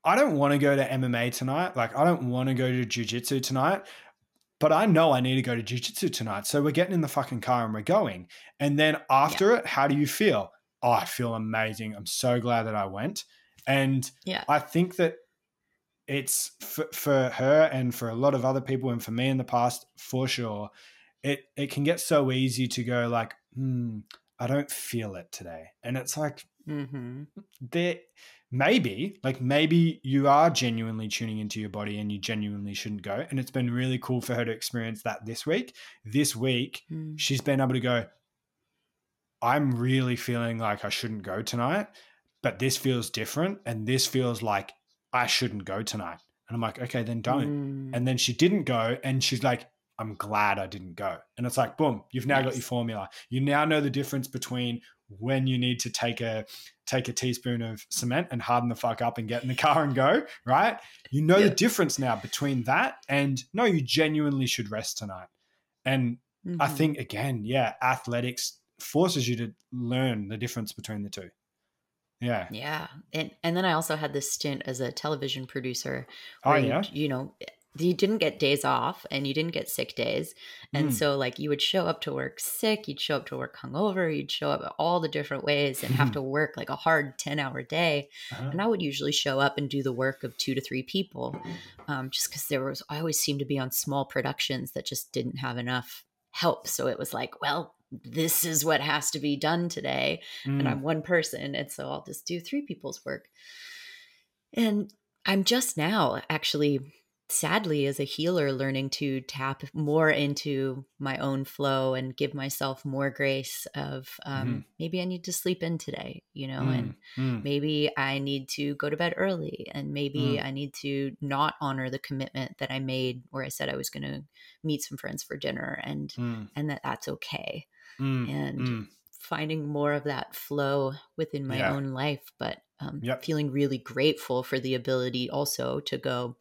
I don't want to go to MMA tonight. Like, I don't want to go to jujitsu tonight, but I know I need to go to jujitsu tonight. So we're getting in the fucking car and we're going. And then after yeah. it, how do you feel? Oh, I feel amazing. I'm so glad that I went. And yeah. I think that it's for, for her and for a lot of other people and for me in the past, for sure, it, it can get so easy to go like, hmm, I don't feel it today. And it's like, mm-hmm. there maybe like maybe you are genuinely tuning into your body and you genuinely shouldn't go and it's been really cool for her to experience that this week this week mm. she's been able to go i'm really feeling like i shouldn't go tonight but this feels different and this feels like i shouldn't go tonight and i'm like okay then don't mm. and then she didn't go and she's like I'm glad I didn't go. And it's like, boom, you've now got your formula. You now know the difference between when you need to take a take a teaspoon of cement and harden the fuck up and get in the <laughs> car and go, right? You know yeah. the difference now between that and no, you genuinely should rest tonight. And mm-hmm. I think again, yeah, athletics forces you to learn the difference between the two. Yeah. Yeah. And and then I also had this stint as a television producer oh, where oh, yeah? you, you know, you didn't get days off and you didn't get sick days. And mm. so like you would show up to work sick, you'd show up to work hungover, you'd show up all the different ways and have to <laughs> work like a hard 10 hour day. Uh-huh. And I would usually show up and do the work of two to three people. Um, just because there was I always seemed to be on small productions that just didn't have enough help. So it was like, well, this is what has to be done today. Mm. And I'm one person. And so I'll just do three people's work. And I'm just now actually sadly as a healer learning to tap more into my own flow and give myself more grace of um, mm-hmm. maybe i need to sleep in today you know mm and mm. maybe i need to go to bed early and maybe mm. i need to not honor the commitment that i made where i said i was going to meet some friends for dinner and mm. and that that's okay mm. and mm. finding more of that flow within my yeah. own life but um, yep. feeling really grateful for the ability also to go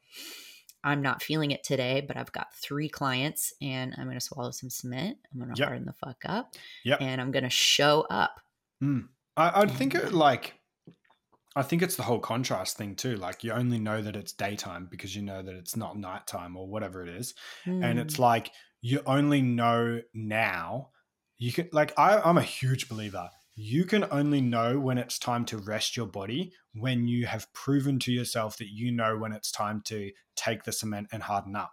I'm not feeling it today, but I've got three clients and I'm going to swallow some cement. I'm going to yep. harden the fuck up. Yep. And I'm going to show up. Mm. I, would think it like, I think it's the whole contrast thing too. Like you only know that it's daytime because you know that it's not nighttime or whatever it is. Mm. And it's hmm. like you only know now. You can like I, I'm a huge believer you can only know when it's time to rest your body when you have proven to yourself that you know when it's time to take the cement and harden up.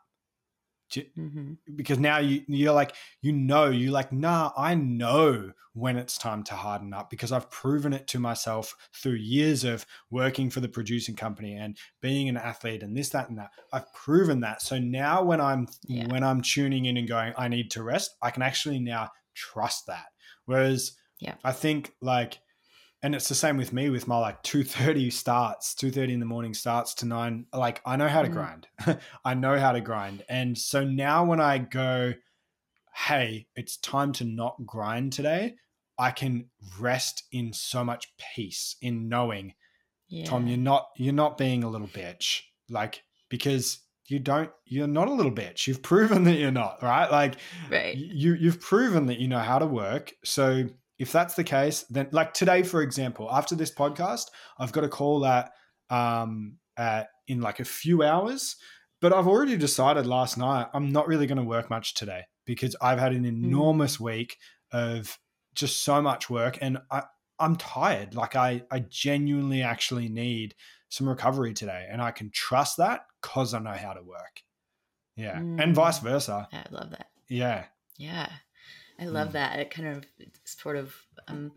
mm-hmm. Because now you you're like you know you're like nah I know when it's time to harden up because I've proven it to myself through years of working for the producing company and being an athlete and this that and that I've proven that so now when I'm yeah. when I'm tuning in and going I need to rest I can actually now trust that whereas yeah. I think like and it's the same with me with my like <laughs> 2.30 starts 2.30 in the morning starts to 9 like i know how to mm. grind <laughs> i know how to grind and so now when i go hey it's time to not grind today i can rest in so much peace in knowing yeah. tom you're not you're not being a little bitch like because you don't you're not a little bitch you've <laughs> proven that you're not right like right. you you've proven that you know how to work so if that's the case, then like today, for example, after this podcast, I've got a call at um at in like a few hours. But I've already decided last night I'm not really going to work much today because I've had an hmm. enormous mm. week of just so much work and I, I'm tired. Like I I genuinely actually need some recovery today. And I can trust that because I know how to work. Yeah. Mm. And vice versa. I love that. Yeah. Yeah. I love mm. that. It kind of sort of um,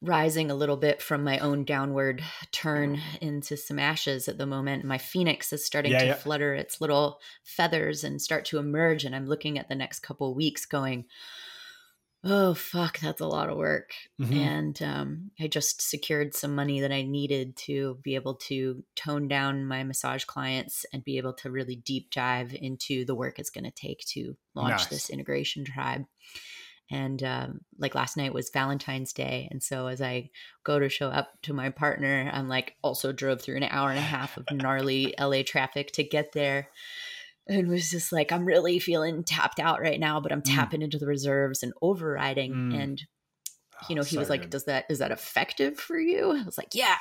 rising a little bit from my own downward turn into some ashes at the moment. My phoenix is starting yeah, to yeah. flutter its little feathers and start to emerge. And I'm looking at the next couple weeks going, oh, fuck, that's a lot of work. Mm-hmm. And um, I just secured some money that I needed to be able to tone down my massage clients and be able to really deep dive into the work it's going to take to launch nice. this integration tribe and um, like last night was valentine's day and so as i go to show up to my partner i'm like also drove through an hour and a half of gnarly <laughs> la traffic to get there and was just like i'm really feeling tapped out right now but i'm mm. tapping into the reserves and overriding mm. and you know he oh, was like good. does that is that effective for you i was like yeah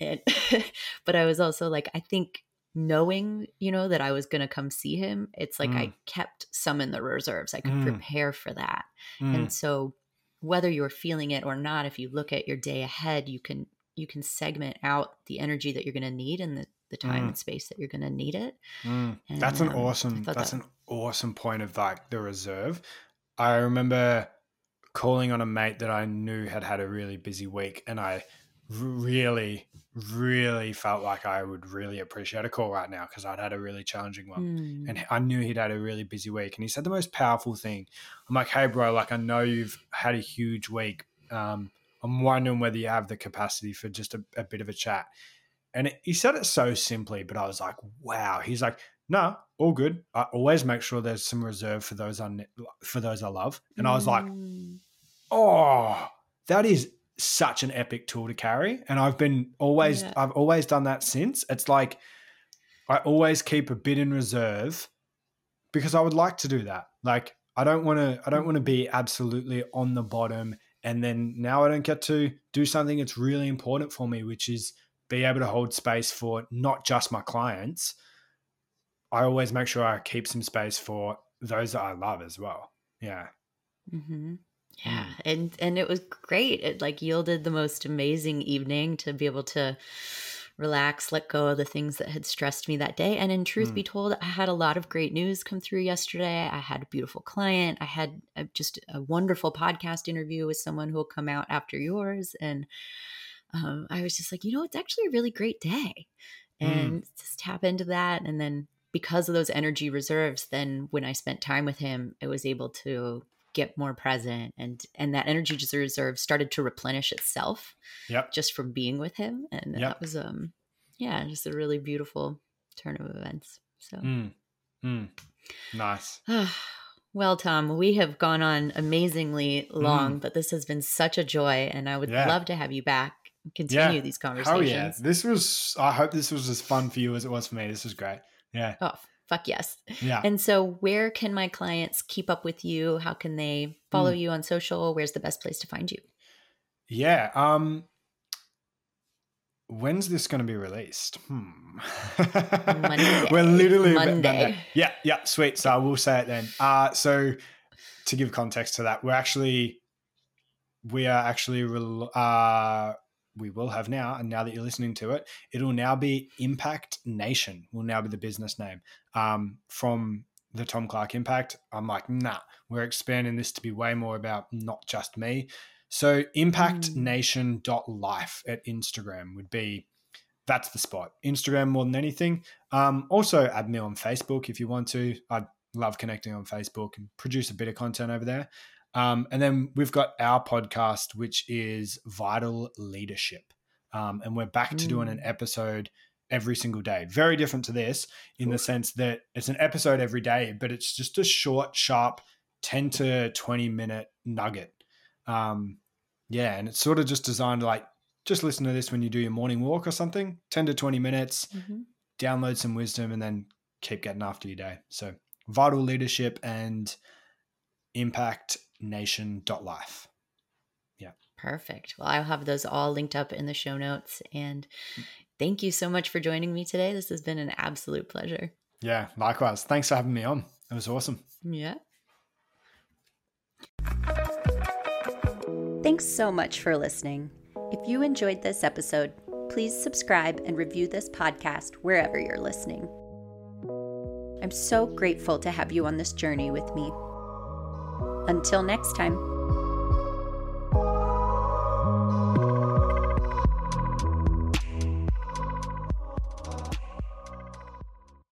And, <laughs> but I was also like, I think knowing, you know, that I was going to come see him, it's like mm. I kept some in the reserves. I could mm. prepare for that. Mm. And so whether you're feeling it or not, if you look at your day ahead, you can you can segment out the energy that you're going to need and the, the time mm. and space that you're going to need it. Mm. And, that's an um, awesome that's that, an awesome point of like the reserve. I remember calling on a mate that I knew had had a really busy week and I really really felt like I would really appreciate a call right now because I'd had a really challenging one. Mm. And I knew he'd had a really busy week. And he said the most powerful thing. I'm like, hey, bro, like I know you've had a huge week. Um, I'm wondering whether you have the capacity for just a, a bit of a chat. And it, he said it so simply, but I was like, wow. He's like, no, all good. I always make sure there's some reserve for those I, for those I love. And I was like, mm. oh, that is such an epic tool to carry. And i've been always yeah. i've always done that since. It's like i always keep a bit in reserve because i would like to do that. Like i don't want to i don't want to be absolutely on the bottom and then now i don't get to do something that's really important for me which is be able to hold space for not just my clients. I always make sure i keep some space for those that i love as well. Yeah. Mm-hmm. Yeah, and and it was great. It like yielded the most amazing evening to be able to relax, let go of the things that had stressed me that day. And in truth mm. be told, I had a lot of great news come through yesterday. I had a beautiful client. I had a, just a wonderful podcast interview with someone who will come out after yours. And um, I was just like, you know, it's actually a really great day. Mm. And mm. just tap into that. And then because of those energy reserves, then when I spent time with him, I was able to get more present and and that energy reserve started to replenish itself yep. just from being with him and yep. that was um yeah just a really beautiful turn of events so mm. Mm. nice <sighs> well tom we have gone on amazingly long mm. but this has been such a joy and i would yeah. love to have you back continue yeah. these conversations oh yeah this was i hope this was as fun for you as it was for me this was great yeah oh fuck yes. Yeah. And so, where can my clients keep up with you? How can they follow mm. you on social? Where's the best place to find you? Yeah. Um, when's this going to be released? Hmm. Monday. <laughs> We're literally Monday. Yeah. Yeah. Sweet. So I will say it then. Uh, so to give context to that, we're actually we are actually uh, we will have now, and now that you're listening to it, it'll now be Impact Nation, will now be the business name um, from the Tom Clark Impact. I'm like, nah, we're expanding this to be way more about not just me. So impactnation.life at Instagram would be that's the spot. Instagram more than anything. Um, also add me on Facebook if you want to. I'd love connecting on Facebook and produce a bit of content over there. Um, and then we've got our podcast, which is Vital Leadership. Um, and we're back to doing an mm. episode every single day. Very different to this in the sense that it's an episode every day, but it's just a short, sharp 10 to 20 minute nugget. Um, yeah. And it's sort of just designed like, just listen to this when you do your morning walk or something, 10 to 20 minutes, mm-hmm. download some wisdom, and then keep getting after your day. So, vital leadership and impact nation.life. Yeah. Perfect. Well, I'll have those all linked up in the show notes. And thank you so much for joining me today. This has been an absolute pleasure. Yeah, likewise. Thanks for having me on. It was awesome. Yeah. Thanks so much for listening. If you enjoyed this episode, please subscribe and review this podcast wherever you're listening. I'm so grateful to have you on this journey with me. Until next time.